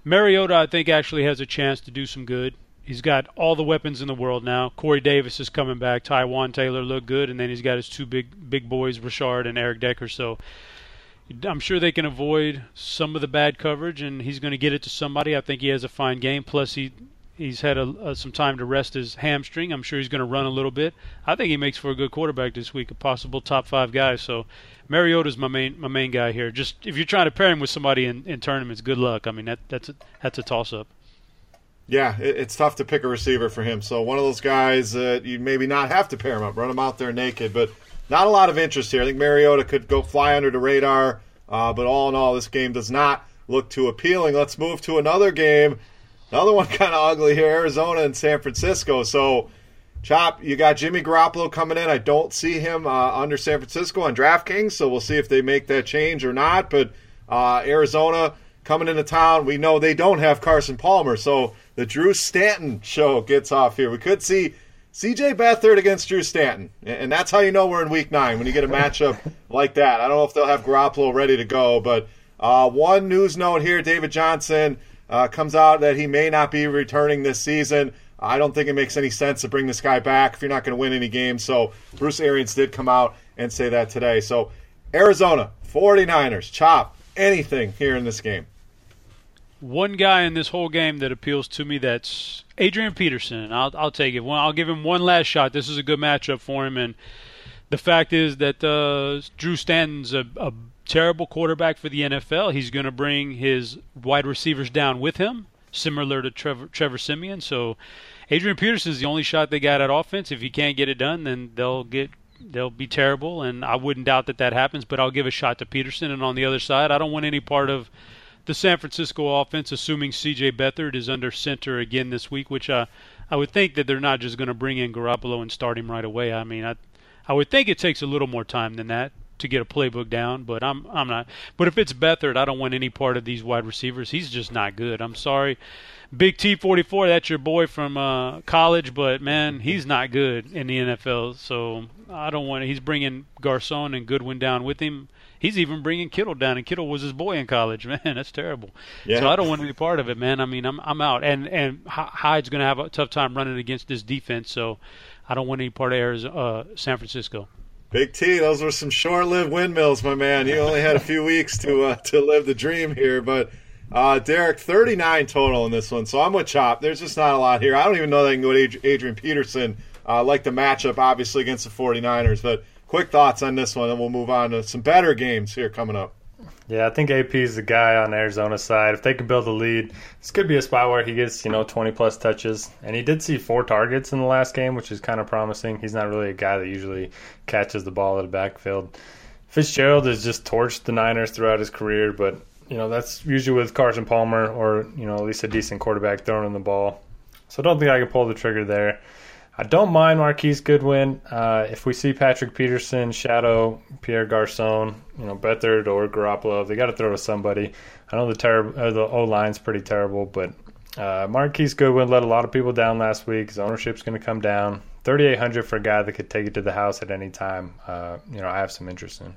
Mariota, I think, actually has a chance to do some good. He's got all the weapons in the world now. Corey Davis is coming back. Taywan Taylor looked good, and then he's got his two big big boys, Rishard and Eric Decker. So I'm sure they can avoid some of the bad coverage, and he's going to get it to somebody. I think he has a fine game. Plus, he he's had a, a, some time to rest his hamstring. I'm sure he's going to run a little bit. I think he makes for a good quarterback this week, a possible top five guy. So Mariota's my main my main guy here. Just if you're trying to pair him with somebody in, in tournaments, good luck. I mean that that's a, that's a toss up. Yeah, it, it's tough to pick a receiver for him. So one of those guys that you maybe not have to pair him up, run him out there naked, but not a lot of interest here. I think Mariota could go fly under the radar, uh, but all in all, this game does not look too appealing. Let's move to another game. Another one kind of ugly here Arizona and San Francisco. So, Chop, you got Jimmy Garoppolo coming in. I don't see him uh, under San Francisco on DraftKings, so we'll see if they make that change or not. But uh, Arizona coming into town, we know they don't have Carson Palmer, so the Drew Stanton show gets off here. We could see CJ Beathard against Drew Stanton, and that's how you know we're in Week Nine when you get a matchup like that. I don't know if they'll have Garoppolo ready to go, but uh, one news note here: David Johnson uh, comes out that he may not be returning this season. I don't think it makes any sense to bring this guy back if you're not going to win any games. So Bruce Arians did come out and say that today. So Arizona 49ers, chop anything here in this game one guy in this whole game that appeals to me that's Adrian Peterson. I'll I'll take it. I'll give him one last shot. This is a good matchup for him, and the fact is that uh, Drew Stanton's a, a terrible quarterback for the NFL. He's going to bring his wide receivers down with him, similar to Trevor Trevor Siemian. So Adrian Peterson is the only shot they got at offense. If he can't get it done, then they'll get they'll be terrible, and I wouldn't doubt that that happens. But I'll give a shot to Peterson. And on the other side, I don't want any part of the San Francisco offense, assuming C.J. Beathard is under center again this week, which uh, I would think that they're not just going to bring in Garoppolo and start him right away. I mean, I, I would think it takes a little more time than that to get a playbook down, but I'm I'm not. But if it's Beathard, I don't want any part of these wide receivers. He's just not good. I'm sorry. Big T44, that's your boy from uh, college, but man, he's not good in the NFL. So I don't want. He's bringing Garcon and Goodwin down with him. He's even bringing Kittle down, and Kittle was his boy in college. Man, that's terrible. Yeah. So I don't want to be part of it, man. I mean, I'm I'm out, and and Hyde's going to have a tough time running against this defense. So I don't want any part of Arizona, uh, San Francisco. Big T, those were some short-lived windmills, my man. You only had a few weeks to uh, to live the dream here, but uh, Derek, 39 total in this one, so I'm with Chop. There's just not a lot here. I don't even know they can go with Adrian Peterson. Uh, like the matchup, obviously, against the 49ers, but quick thoughts on this one, and we'll move on to some better games here coming up. Yeah, I think AP is the guy on Arizona side. If they can build a lead, this could be a spot where he gets, you know, 20 plus touches. And he did see four targets in the last game, which is kind of promising. He's not really a guy that usually catches the ball at the backfield. Fitzgerald has just torched the Niners throughout his career, but, you know, that's usually with Carson Palmer or, you know, at least a decent quarterback throwing the ball. So I don't think I can pull the trigger there. I don't mind Marquise Goodwin. Uh, if we see Patrick Peterson, Shadow, Pierre Garcon, you know, Beathard or Garoppolo, they got to throw to somebody. I know the ter- uh, the O line's pretty terrible, but uh, Marquise Goodwin let a lot of people down last week. His ownership's going to come down. 3800 for a guy that could take it to the house at any time. Uh, you know, I have some interest in.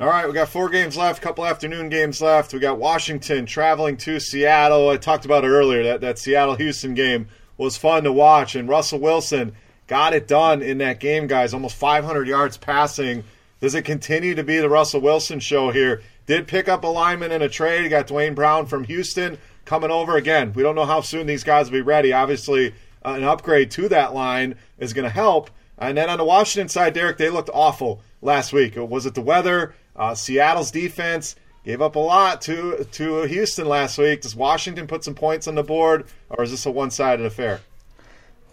All right, we got four games left, a couple afternoon games left. We got Washington traveling to Seattle. I talked about it earlier, that, that Seattle Houston game was fun to watch. And Russell Wilson got it done in that game, guys. Almost 500 yards passing. Does it continue to be the Russell Wilson show here? Did pick up a lineman in a trade. Got Duane Brown from Houston coming over again. We don't know how soon these guys will be ready. Obviously, uh, an upgrade to that line is going to help. And then on the Washington side, Derek, they looked awful last week. Was it the weather? Uh, Seattle's defense gave up a lot to to Houston last week. Does Washington put some points on the board, or is this a one sided affair?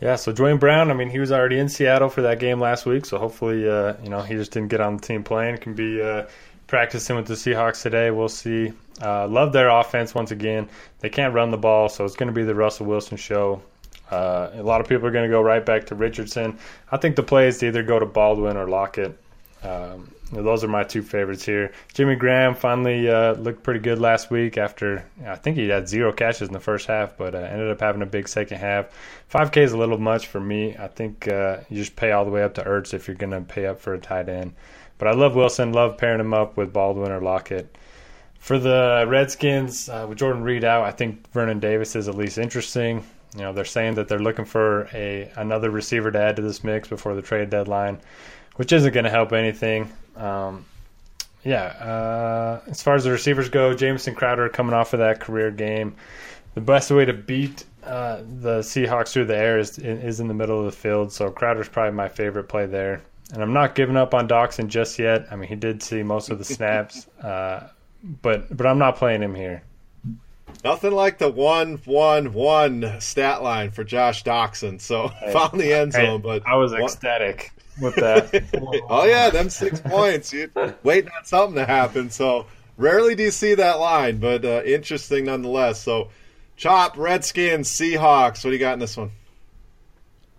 Yeah, so Duane Brown, I mean, he was already in Seattle for that game last week, so hopefully, uh, you know, he just didn't get on the team playing. Can be uh, practicing with the Seahawks today. We'll see. Uh, love their offense once again. They can't run the ball, so it's going to be the Russell Wilson show. Uh, a lot of people are going to go right back to Richardson. I think the play is to either go to Baldwin or Lockett. Um, those are my two favorites here. Jimmy Graham finally uh, looked pretty good last week after I think he had zero catches in the first half, but uh, ended up having a big second half. 5K is a little much for me. I think uh, you just pay all the way up to Ertz if you're going to pay up for a tight end. But I love Wilson, love pairing him up with Baldwin or Lockett. For the Redskins, uh, with Jordan Reed out, I think Vernon Davis is at least interesting. You know, they're saying that they're looking for a another receiver to add to this mix before the trade deadline, which isn't going to help anything. Um, yeah, uh, as far as the receivers go, Jamison Crowder coming off of that career game. The best way to beat uh, the Seahawks through the air is is in the middle of the field. So Crowder's probably my favorite play there. And I'm not giving up on Doctson just yet. I mean, he did see most of the snaps, uh, but but I'm not playing him here. Nothing like the one one one stat line for Josh Doctson. So found the end zone, but I was ecstatic with that. oh yeah, them six points. You waiting on something to happen. So rarely do you see that line, but uh, interesting nonetheless. So chop Redskins Seahawks. What do you got in this one?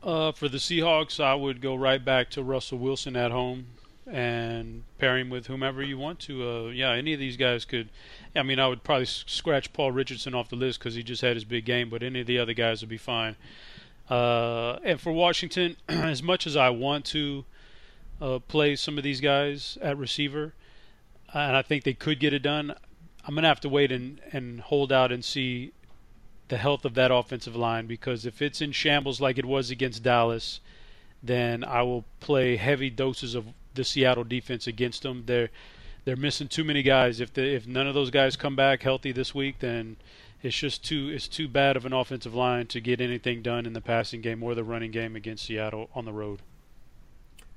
Uh, for the Seahawks, I would go right back to Russell Wilson at home and pair him with whomever you want to. Uh, yeah, any of these guys could. I mean, I would probably scratch Paul Richardson off the list because he just had his big game, but any of the other guys would be fine. Uh, and for Washington, as much as I want to uh, play some of these guys at receiver, and I think they could get it done, I'm going to have to wait and, and hold out and see the health of that offensive line because if it's in shambles like it was against Dallas, then I will play heavy doses of the Seattle defense against them. They're they're missing too many guys. If the, if none of those guys come back healthy this week, then it's just too it's too bad of an offensive line to get anything done in the passing game or the running game against Seattle on the road.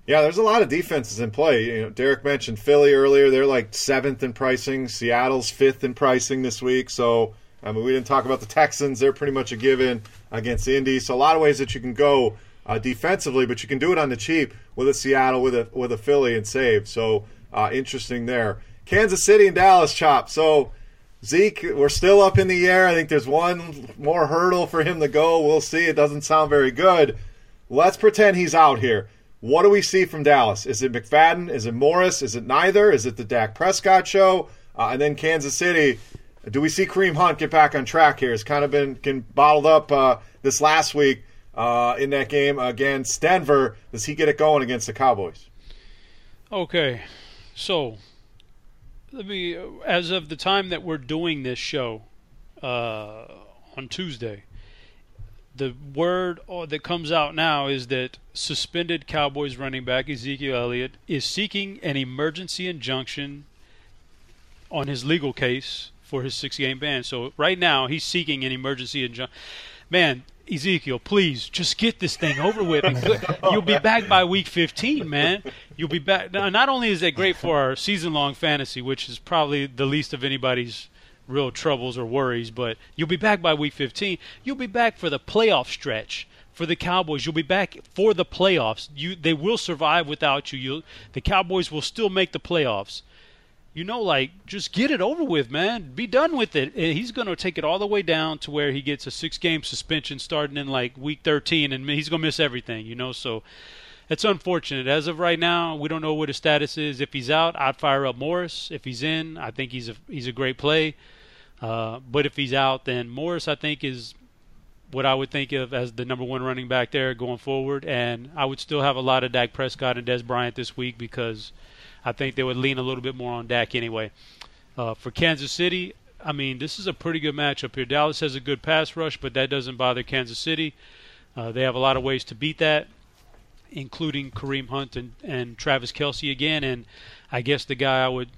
Yeah, there's a lot of defenses in play. You know, Derek mentioned Philly earlier; they're like seventh in pricing. Seattle's fifth in pricing this week. So, I mean, we didn't talk about the Texans; they're pretty much a given against Indy. So, a lot of ways that you can go uh, defensively, but you can do it on the cheap with a Seattle, with a with a Philly, and save. So uh, interesting there. Kansas City and Dallas chop. So Zeke, we're still up in the air. I think there's one more hurdle for him to go. We'll see. It doesn't sound very good. Let's pretend he's out here. What do we see from Dallas? Is it McFadden? Is it Morris? Is it neither? Is it the Dak Prescott show? Uh, and then Kansas City. Do we see Kareem Hunt get back on track here? It's kind of been, been bottled up uh, this last week uh, in that game against Denver. Does he get it going against the Cowboys? Okay, so let me, as of the time that we're doing this show uh, on Tuesday, the word uh, that comes out now is that suspended Cowboys running back Ezekiel Elliott is seeking an emergency injunction on his legal case for his six game ban. So right now he's seeking an emergency injunction. Man, Ezekiel, please just get this thing over with. Oh, you'll be back by week 15, man. You'll be back. Now, not only is that great for our season-long fantasy, which is probably the least of anybody's real troubles or worries, but you'll be back by week 15. You'll be back for the playoff stretch for the Cowboys. You'll be back for the playoffs. You, they will survive without you. you the Cowboys will still make the playoffs you know, like just get it over with, man. Be done with it. He's going to take it all the way down to where he gets a six-game suspension starting in like week 13, and he's going to miss everything. You know, so it's unfortunate. As of right now, we don't know what his status is. If he's out, I'd fire up Morris. If he's in, I think he's a he's a great play. Uh, but if he's out, then Morris, I think, is what I would think of as the number one running back there going forward. And I would still have a lot of Dak Prescott and Dez Bryant this week because I think they would lean a little bit more on Dak anyway. Uh, for Kansas City, I mean, this is a pretty good matchup here. Dallas has a good pass rush, but that doesn't bother Kansas City. Uh, they have a lot of ways to beat that, including Kareem Hunt and, and Travis Kelce again. And I guess the guy I would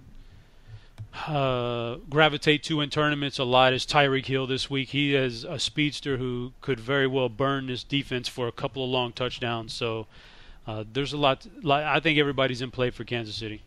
uh, gravitate to in tournaments a lot is Tyreek Hill this week. He is a speedster who could very well burn this defense for a couple of long touchdowns. So uh, there's a lot. I think everybody's in play for Kansas City.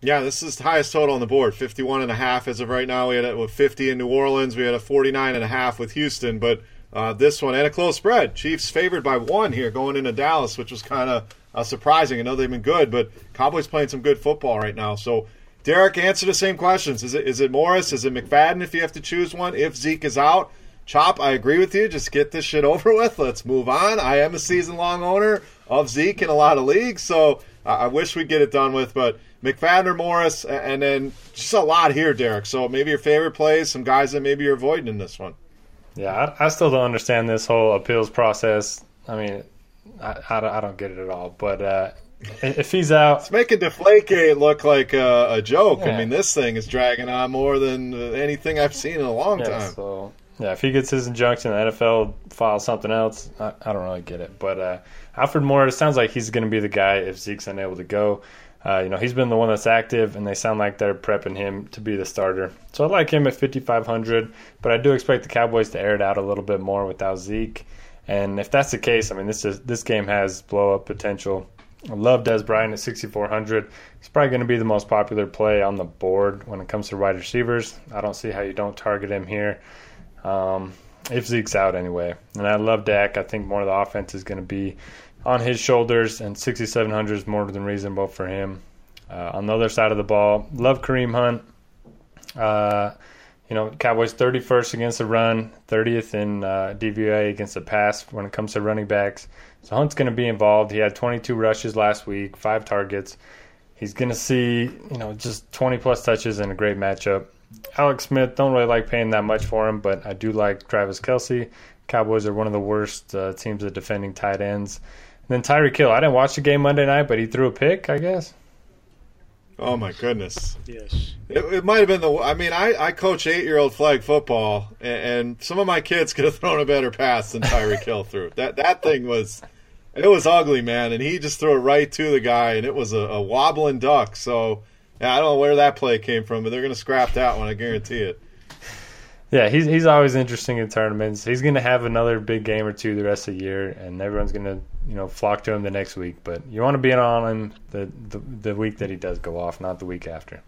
Yeah, this is the highest total on the board, 51 and a half as of right now. We had a, with 50 in New Orleans. We had a 49 and a half with Houston, but uh, this one and a close spread. Chiefs favored by one here going into Dallas, which was kind of uh, surprising. I know they've been good, but Cowboys playing some good football right now. So, Derek, answer the same questions. Is it is it Morris? Is it McFadden? If you have to choose one, if Zeke is out, Chop, I agree with you. Just get this shit over with. Let's move on. I am a season long owner of Zeke in a lot of leagues, so I wish we'd get it done with. But McFadden or Morris, and then just a lot here, Derek. So maybe your favorite plays, some guys that maybe you're avoiding in this one. Yeah, I, I still don't understand this whole appeals process. I mean, I, I, I don't get it at all. But uh, if he's out, it's making Deflategate look like a, a joke. Yeah. I mean, this thing is dragging on more than anything I've seen in a long yeah, time. So yeah, if he gets his injunction, the NFL files something else. I, I don't really get it. But uh, Alfred Morris sounds like he's going to be the guy if Zeke's unable to go. Uh, you know, he's been the one that's active, and they sound like they're prepping him to be the starter. So I like him at 5,500, but I do expect the Cowboys to air it out a little bit more without Zeke. And if that's the case, I mean, this is this game has blow up potential. I love Dez Bryant at 6,400. He's probably going to be the most popular play on the board when it comes to wide receivers. I don't see how you don't target him here. Um, if Zeke's out anyway. And I love Dak. I think more of the offense is going to be on his shoulders, and 6,700 is more than reasonable for him. Uh, on the other side of the ball, love Kareem Hunt. Uh, you know, Cowboys 31st against the run, 30th in uh, DVOA against the pass when it comes to running backs. So Hunt's going to be involved. He had 22 rushes last week, five targets. He's going to see, you know, just 20 plus touches in a great matchup. Alex Smith, don't really like paying that much for him, but I do like Travis Kelce. Cowboys are one of the worst uh, teams at defending tight ends. And then Tyreek Hill, I didn't watch the game Monday night, but he threw a pick, I guess. Oh my goodness! Yes, it, it might have been the. I mean, I, I coach eight year old flag football, and, and, some of my kids could have thrown a better pass than Tyreek Hill threw. That that thing was, it was ugly, man, and he just threw it right to the guy, and it was a, a wobbling duck. So yeah, I don't know where that play came from, but they're going to scrap that one. I guarantee it. Yeah, he's he's always interesting in tournaments. He's going to have another big game or two the rest of the year, and everyone's going to you know flock to him the next week. But you want to be on him the, the the week that he does go off, not the week after.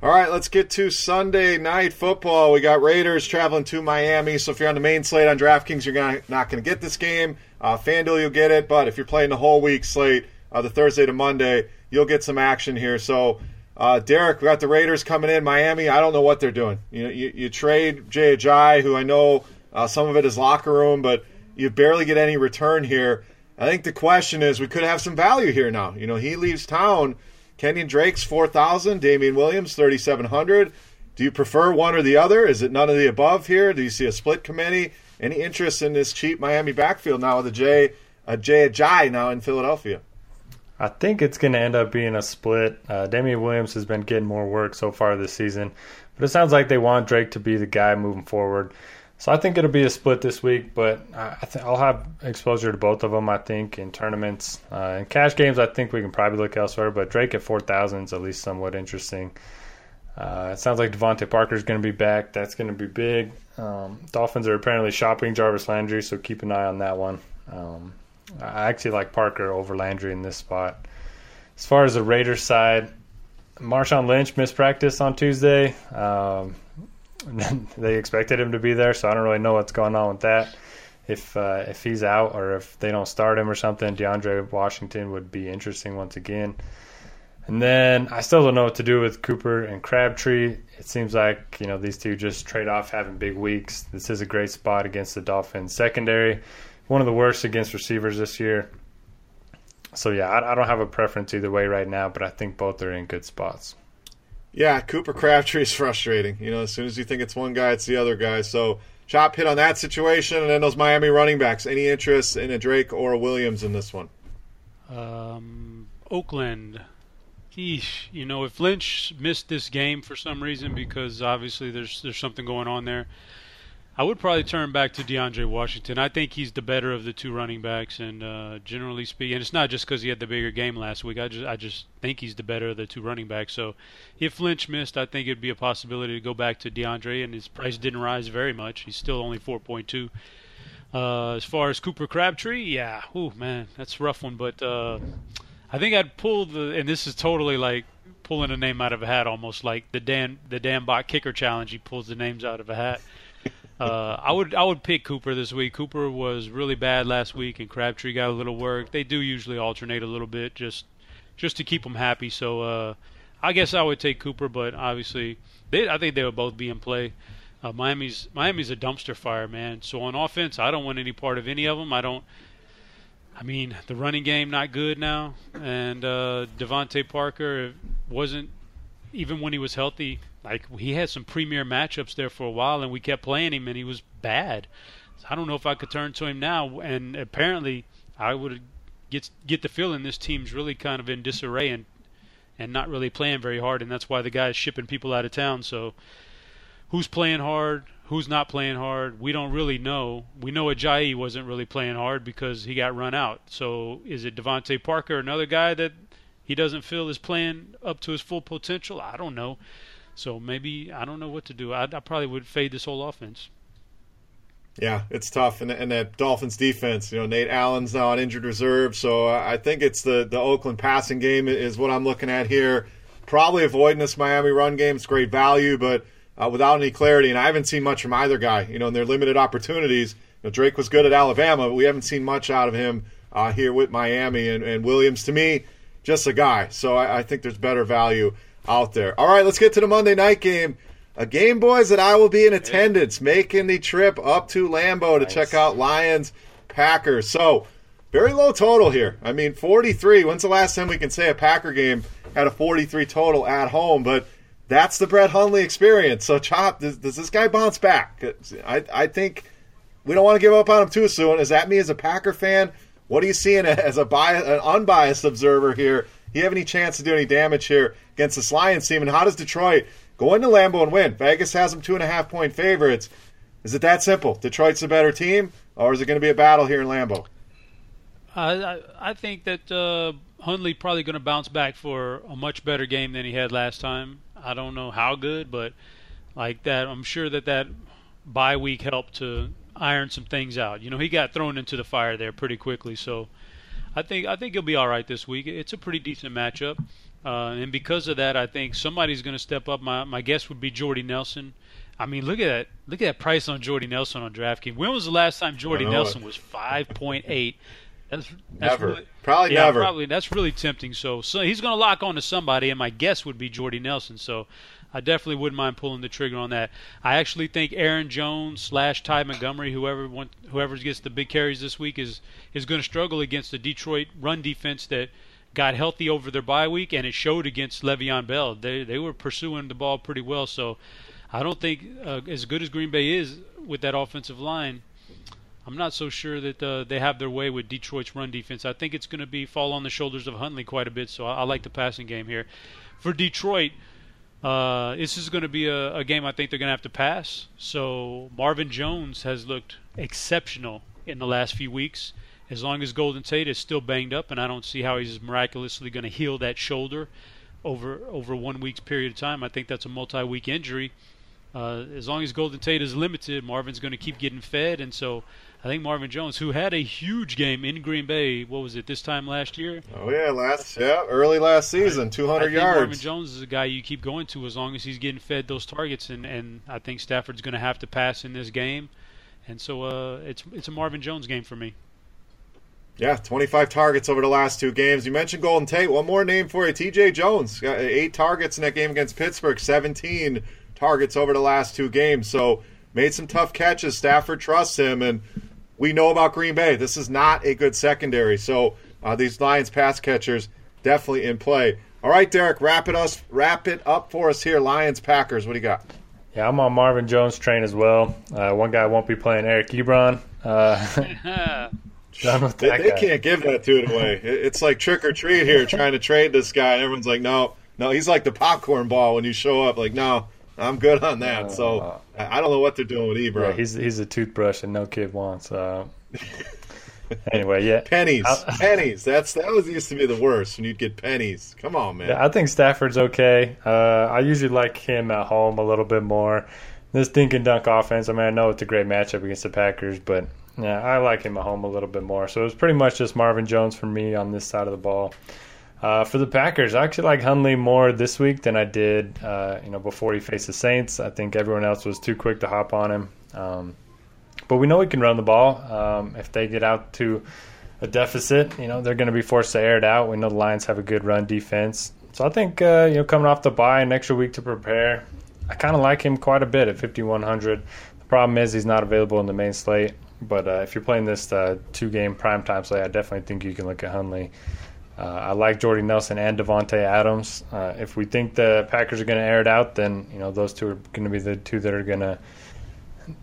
All right, let's get to Sunday night football. We got Raiders traveling to Miami. So if you're on the main slate on DraftKings, you're gonna, not going to get this game. Uh, FanDuel, you'll get it. But if you're playing the whole week slate, uh, the Thursday to Monday, you'll get some action here. So, uh, Derek, we got the Raiders coming in Miami. I don't know what they're doing. You you, you trade Jay Ajayi, who I know uh, some of it is locker room, but you barely get any return here. I think the question is, we could have some value here now. You know, he leaves town. Kenyan Drake's four thousand, Damien Williams thirty seven hundred. Do you prefer one or the other? Is it none of the above here? Do you see a split committee? Any interest in this cheap Miami backfield now with a Jay, a Jay Ajayi now in Philadelphia? I think it's going to end up being a split. Uh, Damien Williams has been getting more work so far this season, but it sounds like they want Drake to be the guy moving forward. So I think it'll be a split this week, but I th- I'll have exposure to both of them. I think in tournaments, uh, in cash games, I think we can probably look elsewhere. But Drake at four thousand is at least somewhat interesting. Uh, it sounds like DeVante Parker is going to be back. That's going to be big. Um, Dolphins are apparently shopping Jarvis Landry, so keep an eye on that one. Um, I actually like Parker over Landry in this spot. As far as the Raiders side, Marshawn Lynch missed practice on Tuesday. Um, they expected him to be there, so I don't really know what's going on with that. If uh, if he's out or if they don't start him or something, DeAndre Washington would be interesting once again. And then I still don't know what to do with Cooper and Crabtree. It seems like you know these two just trade off having big weeks. This is a great spot against the Dolphins secondary one of the worst against receivers this year. So yeah, I, I don't have a preference either way right now, but I think both are in good spots. Yeah, Cooper Crabtree is frustrating. You know, as soon as you think it's one guy, it's the other guy. So chop hit on that situation, and then those Miami running backs. Any interest in a Drake or a Williams in this one? Um, Oakland. Eesh. You know, if Lynch missed this game for some reason, because obviously there's there's something going on there, I would probably turn back to DeAndre Washington. I think he's the better of the two running backs, and uh, generally speaking, and it's not just because he had the bigger game last week. I just I just think he's the better of the two running backs. So if Lynch missed, I think it'd be a possibility to go back to DeAndre, and his price didn't rise very much. He's still only 4.2. Uh, as far as Cooper Crabtree, yeah, oh man, that's a rough one. But uh, I think I'd pull the, and this is totally like pulling a name out of a hat, almost like the Dan the Dan Bot kicker challenge. He pulls the names out of a hat. Uh, I would I would pick Cooper this week. Cooper was really bad last week, and Crabtree got a little work. They do usually alternate a little bit just just to keep them happy. So uh, I guess I would take Cooper, but obviously they, I think they would both be in play. Uh, Miami's Miami's a dumpster fire, man. So on offense, I don't want any part of any of them. I don't. I mean, the running game not good now, and uh, Parker wasn't even when he was healthy. Like he had some premier matchups there for a while, and we kept playing him, and he was bad. So I don't know if I could turn to him now. And apparently, I would get get the feeling this team's really kind of in disarray and and not really playing very hard, and that's why the guy's shipping people out of town. So who's playing hard? Who's not playing hard? We don't really know. We know Ajayi wasn't really playing hard because he got run out. So is it DeVante Parker, another guy that he doesn't feel is playing up to his full potential? I don't know. So maybe I don't know what to do. I, I probably would fade this whole offense. Yeah, it's tough, and, and that Dolphins defense. You know, Nate Allen's now on injured reserve, so I think it's the the Oakland passing game is what I'm looking at here. Probably avoiding this Miami run game. It's great value, but uh, without any clarity, and I haven't seen much from either guy. You know, in their limited opportunities. You know, Drake was good at Alabama, but we haven't seen much out of him uh, here with Miami. And, and, Williams, to me, just a guy. So I, I think there's better value out there. All right, let's get to the Monday night game. A game, boys, that I will be in attendance, making the trip up to Lambeau to nice. check out Lions Packers. So, very low total here. I mean, 43. When's the last time we can say a Packer game had a 43 total at home? But that's the Brett Hundley experience. So, Chop, does, does this guy bounce back? I, I think we don't want to give up on him too soon. Is that me as a Packer fan? What are you seeing as a bias, an unbiased observer here? Do you have any chance to do any damage here against this Lions team? And how does Detroit go into Lambeau and win? Vegas has them two and a half point favorites. Is it that simple? Detroit's a better team, or is it going to be a battle here in Lambeau? I I think that uh, Hundley probably going to bounce back for a much better game than he had last time. I don't know how good, but like that, I'm sure that that bye week helped to iron some things out. You know, he got thrown into the fire there pretty quickly, so I think I think he'll be all right this week. It's a pretty decent matchup, uh, and because of that, I think somebody's going to step up. My my guess would be Jordy Nelson. I mean, look at that! Look at that price on Jordy Nelson on DraftKings. When was the last time Jordy Nelson was five point eight? That's, that's never. Really, probably yeah, never. Probably that's really tempting. So, so he's going to lock on to somebody, and my guess would be Jordy Nelson. So, I definitely wouldn't mind pulling the trigger on that. I actually think Aaron Jones slash Ty Montgomery, whoever whoever gets the big carries this week, is is going to struggle against the Detroit run defense that got healthy over their bye week, and it showed against Le'Veon Bell. They they were pursuing the ball pretty well. So, I don't think uh, as good as Green Bay is with that offensive line I'm not so sure that uh, they have their way with Detroit's run defense. I think it's going to be fall on the shoulders of Hundley quite a bit. So I, I like the passing game here. For Detroit, uh, this is going to be a, a, game I think they're going to have to pass. So Marvin Jones has looked exceptional in the last few weeks. As long as Golden Tate is still banged up, and I don't see how he's miraculously going to heal that shoulder over over one week's period of time. I think that's a multi-week injury. Uh, as long as Golden Tate is limited, Marvin's going to keep getting fed, and so I think Marvin Jones, who had a huge game in Green Bay, what was it this time last year? Oh yeah, last yeah, early last season, 200 yards. Marvin Jones is a guy you keep going to as long as he's getting fed those targets, and and I think Stafford's going to have to pass in this game, and so uh, it's it's a Marvin Jones game for me. Yeah, 25 targets over the last two games. You mentioned Golden Tate. One more name for you, T.J. Jones. Got eight targets in that game against Pittsburgh. 17 targets over the last two games. So made some tough catches. Stafford trusts him, and we know about Green Bay. This is not a good secondary. So uh, these Lions pass catchers definitely in play. All right, Derek, wrap it us wrap it up for us here. Lions Packers. What do you got? Yeah, I'm on Marvin Jones train as well. Uh, one guy won't be playing Eric Ebron. Uh, they, they can't give that dude away. It's like trick or treat here, trying to trade this guy. Everyone's like, no, no. He's like the popcorn ball when you show up. Like, no, I'm good on that. So uh, I don't know what they're doing with Ebron. Yeah, he's he's a toothbrush and no kid wants. Uh, anyway, yeah, pennies, pennies. That's that was used to be the worst when you'd get pennies. Come on, man. Yeah, I think Stafford's okay. Uh, I usually like him at home a little bit more. This dink and dunk offense. I mean, I know it's a great matchup against the Packers, but yeah, I like him at home a little bit more. So it's pretty much just Marvin Jones for me on this side of the ball. Uh, for the Packers, I actually like Hundley more this week than I did, uh, you know, before he faced the Saints. I think everyone else was too quick to hop on him. Um, but we know he can run the ball. Um, if they get out to a deficit, you know, they're going to be forced to air it out. We know the Lions have a good run defense. So I think, uh, you know, coming off the bye, an extra week to prepare, I kind of like him quite a bit at 5,100. The problem is he's not available in the main slate. But uh, if you're playing this uh, two game primetime slate, I definitely think you can look at Hundley. Uh, I like Jordy Nelson and Davante Adams. Uh, if we think the Packers are going to air it out, then you know those two are going to be the two that are going to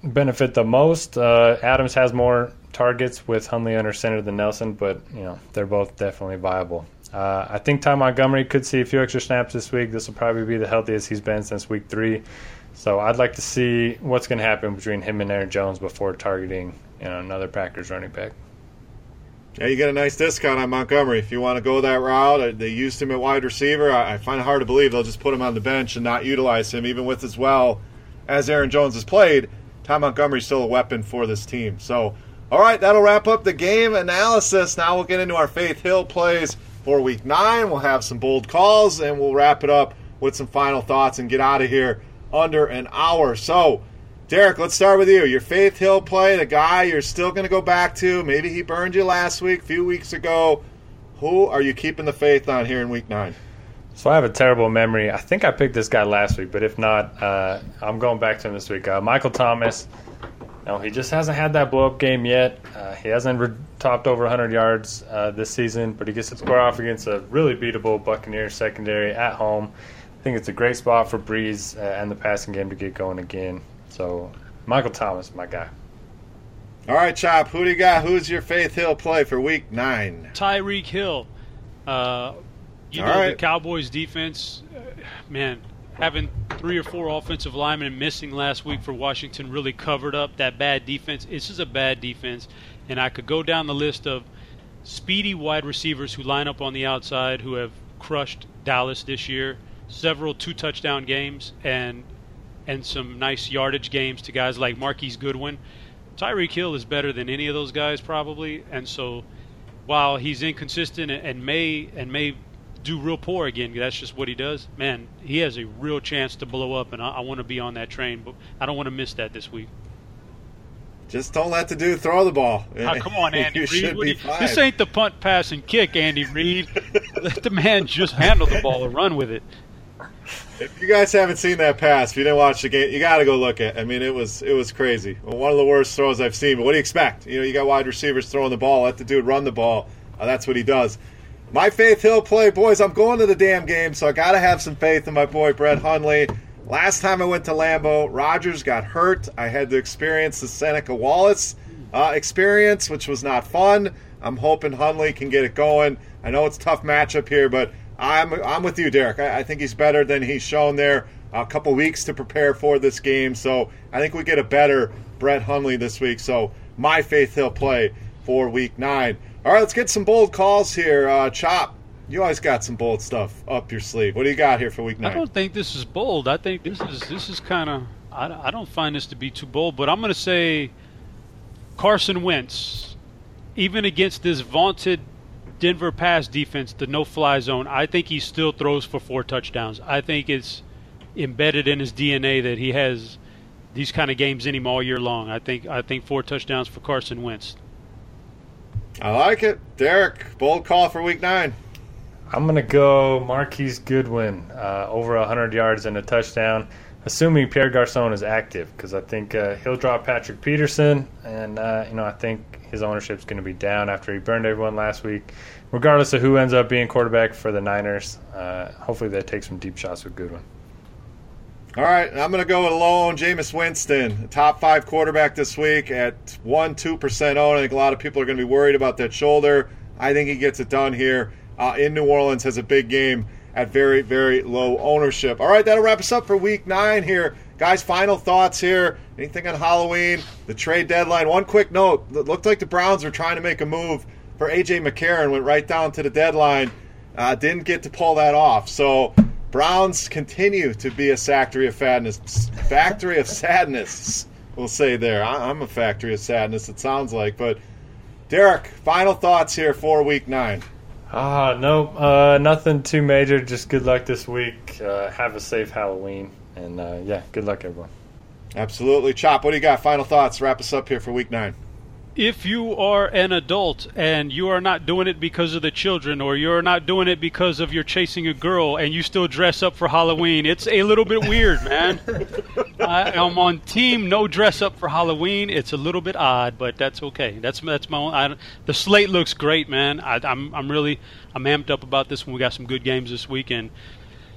benefit the most. Uh, Adams has more targets with Hundley under center than Nelson, but you know they're both definitely viable. Uh, I think Ty Montgomery could see a few extra snaps this week. This will probably be the healthiest he's been since week three. So I'd like to see what's going to happen between him and Aaron Jones before targeting you know another Packers running back. Yeah, you get a nice discount on Montgomery if you want to go that route. Uh, they used him at wide receiver. I find it hard to believe they'll just put him on the bench and not utilize him, even with as well as Aaron Jones has played. Ty Montgomery's still a weapon for this team. So, all right, that'll wrap up the game analysis. Now we'll get into our Faith Hill plays for Week Nine. We'll have some bold calls and we'll wrap it up with some final thoughts and get out of here under an hour. So. Derek, let's start with you. Your Faith Hill play, the guy you're still going to go back to. Maybe he burned you last week, a few weeks ago. Who are you keeping the faith on here in week nine? So I have a terrible memory. I think I picked this guy last week, but if not, uh, I'm going back to him this week. Uh, Michael Thomas. No, he just hasn't had that blow up game yet. Uh, he hasn't re- topped over 100 yards uh, this season, but he gets to score off against a really beatable Buccaneers secondary at home. I think it's a great spot for Brees uh, and the passing game to get going again. So Michael Thomas, my guy. All right, Chop. Who do you got? Who's your Faith Hill play for Week Nine? Tyreek Hill. Uh, you All know right. the Cowboys defense, uh, man, having three or four offensive linemen missing last week for Washington really covered up that bad defense. This is a bad defense, and I could go down the list of speedy wide receivers who line up on the outside who have crushed Dallas this year. Several two touchdown games and and some nice yardage games to guys like Marquise Goodwin. Tyreek Hill is better than any of those guys probably, and so while he's inconsistent and- may and may do real poor again, that's just what he does. Man, he has a real chance to blow up, and I, I want to be on that train, but I don't want to miss that this week. Just don't let the dude throw the ball. Ah, come on, Andy Reid. should What be do you- This ain't the punt, pass, and kick, Andy Reid. Let the man just handle the ball and run with it. If you guys haven't seen that pass, if you didn't watch the game, you got to go look at. it. I mean, it was it was crazy. One of the worst throws I've seen. But what do you expect? You know, you got wide receivers throwing the ball. Let the dude run the ball. Uh, that's what he does. My Faith Hill play, boys. I'm going to the damn game, so I got to have some faith in my boy Brett Hundley. Last time I went to Lambeau, Rodgers got hurt. I had to experience the Seneca Wallace uh, experience, which was not fun. I'm hoping Hundley can get it going. I know it's tough matchup here, but I'm I'm with you, Derek. I, I think he's better than he's shown there. A couple weeks to prepare for this game, so I think we get a better Brett Hundley this week. So my Faith he'll play for Week Nine. All right, let's get some bold calls here. Uh, Chop, you always got some bold stuff up your sleeve. What do you got here for Week Nine? I don't think this is bold. I think this is this is kind of. I, I don't find this to be too bold, but I'm going to say Carson Wentz, even against this vaunted Denver pass defense, the no-fly zone. I think he still throws for four touchdowns. I think it's embedded in his DNA that he has these kind of games in him all year long. I think I think four touchdowns for Carson Wentz. I like it, Derek. Bold call for Week Nine. I'm gonna go Marquise Goodwin uh, over 100 yards and a touchdown, assuming Pierre Garcon is active, because I think uh, he'll drop Patrick Peterson, and uh, you know I think his ownership's going to be down after he burned everyone last week. Regardless of who ends up being quarterback for the Niners, uh, hopefully they take some deep shots with Goodwin. All right, I'm going to go alone. lone Jameis Winston, top five quarterback this week at one two percent owned. I think a lot of people are going to be worried about that shoulder. I think he gets it done here uh, in New Orleans. Has a big game at very very low ownership. All right, that'll wrap us up for Week Nine here, guys. Final thoughts here. Anything on Halloween? The trade deadline. One quick note: it looked like the Browns were trying to make a move for AJ McCarron. Went right down to the deadline. Uh, didn't get to pull that off. So Browns continue to be a factory of sadness. Factory of sadness, we'll say there. I- I'm a factory of sadness. It sounds like. But Derek, final thoughts here for Week Nine. Ah, no, uh, nothing too major. Just good luck this week. Uh, have a safe Halloween, and uh, yeah, good luck everyone. Absolutely. Chop, what do you got? Final thoughts. Wrap us up here for week nine if you are an adult and you are not doing it because of the children or you're not doing it because of you're chasing a girl and you still dress up for Halloween, it's a little bit weird, man. I, am on team no dress up for Halloween. It's a little bit odd, but that's okay. That's that's my own. I, the slate looks great, man. I, I'm I'm really I'm amped up about this one. We got some good games this weekend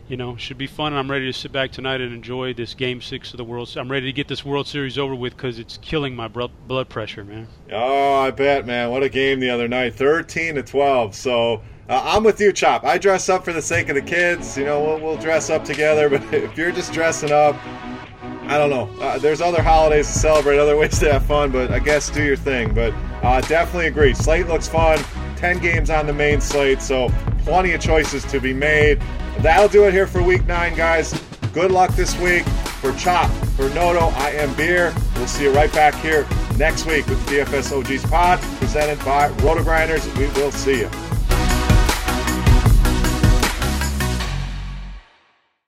you know, should be fun. And I'm ready to sit back tonight and enjoy this Game Six of the World. I'm ready to get this World Series over with because it's killing my blood pressure, man. Oh, I bet, man. What a game the other night, 13 to 12. So uh, I'm with you, Chop. I dress up for the sake of the kids. You know, we'll, we'll dress up together. But if you're just dressing up, I don't know. Uh, there's other holidays to celebrate, other ways to have fun. But I guess do your thing. But uh, definitely agree. Slate looks fun. 10 games on the main slate, so plenty of choices to be made. That'll do it here for week nine, guys. Good luck this week. For Chop, for Noto, I am Beer. We'll see you right back here next week with DFS OGs Pod, presented by RotoGrinders. We will see you.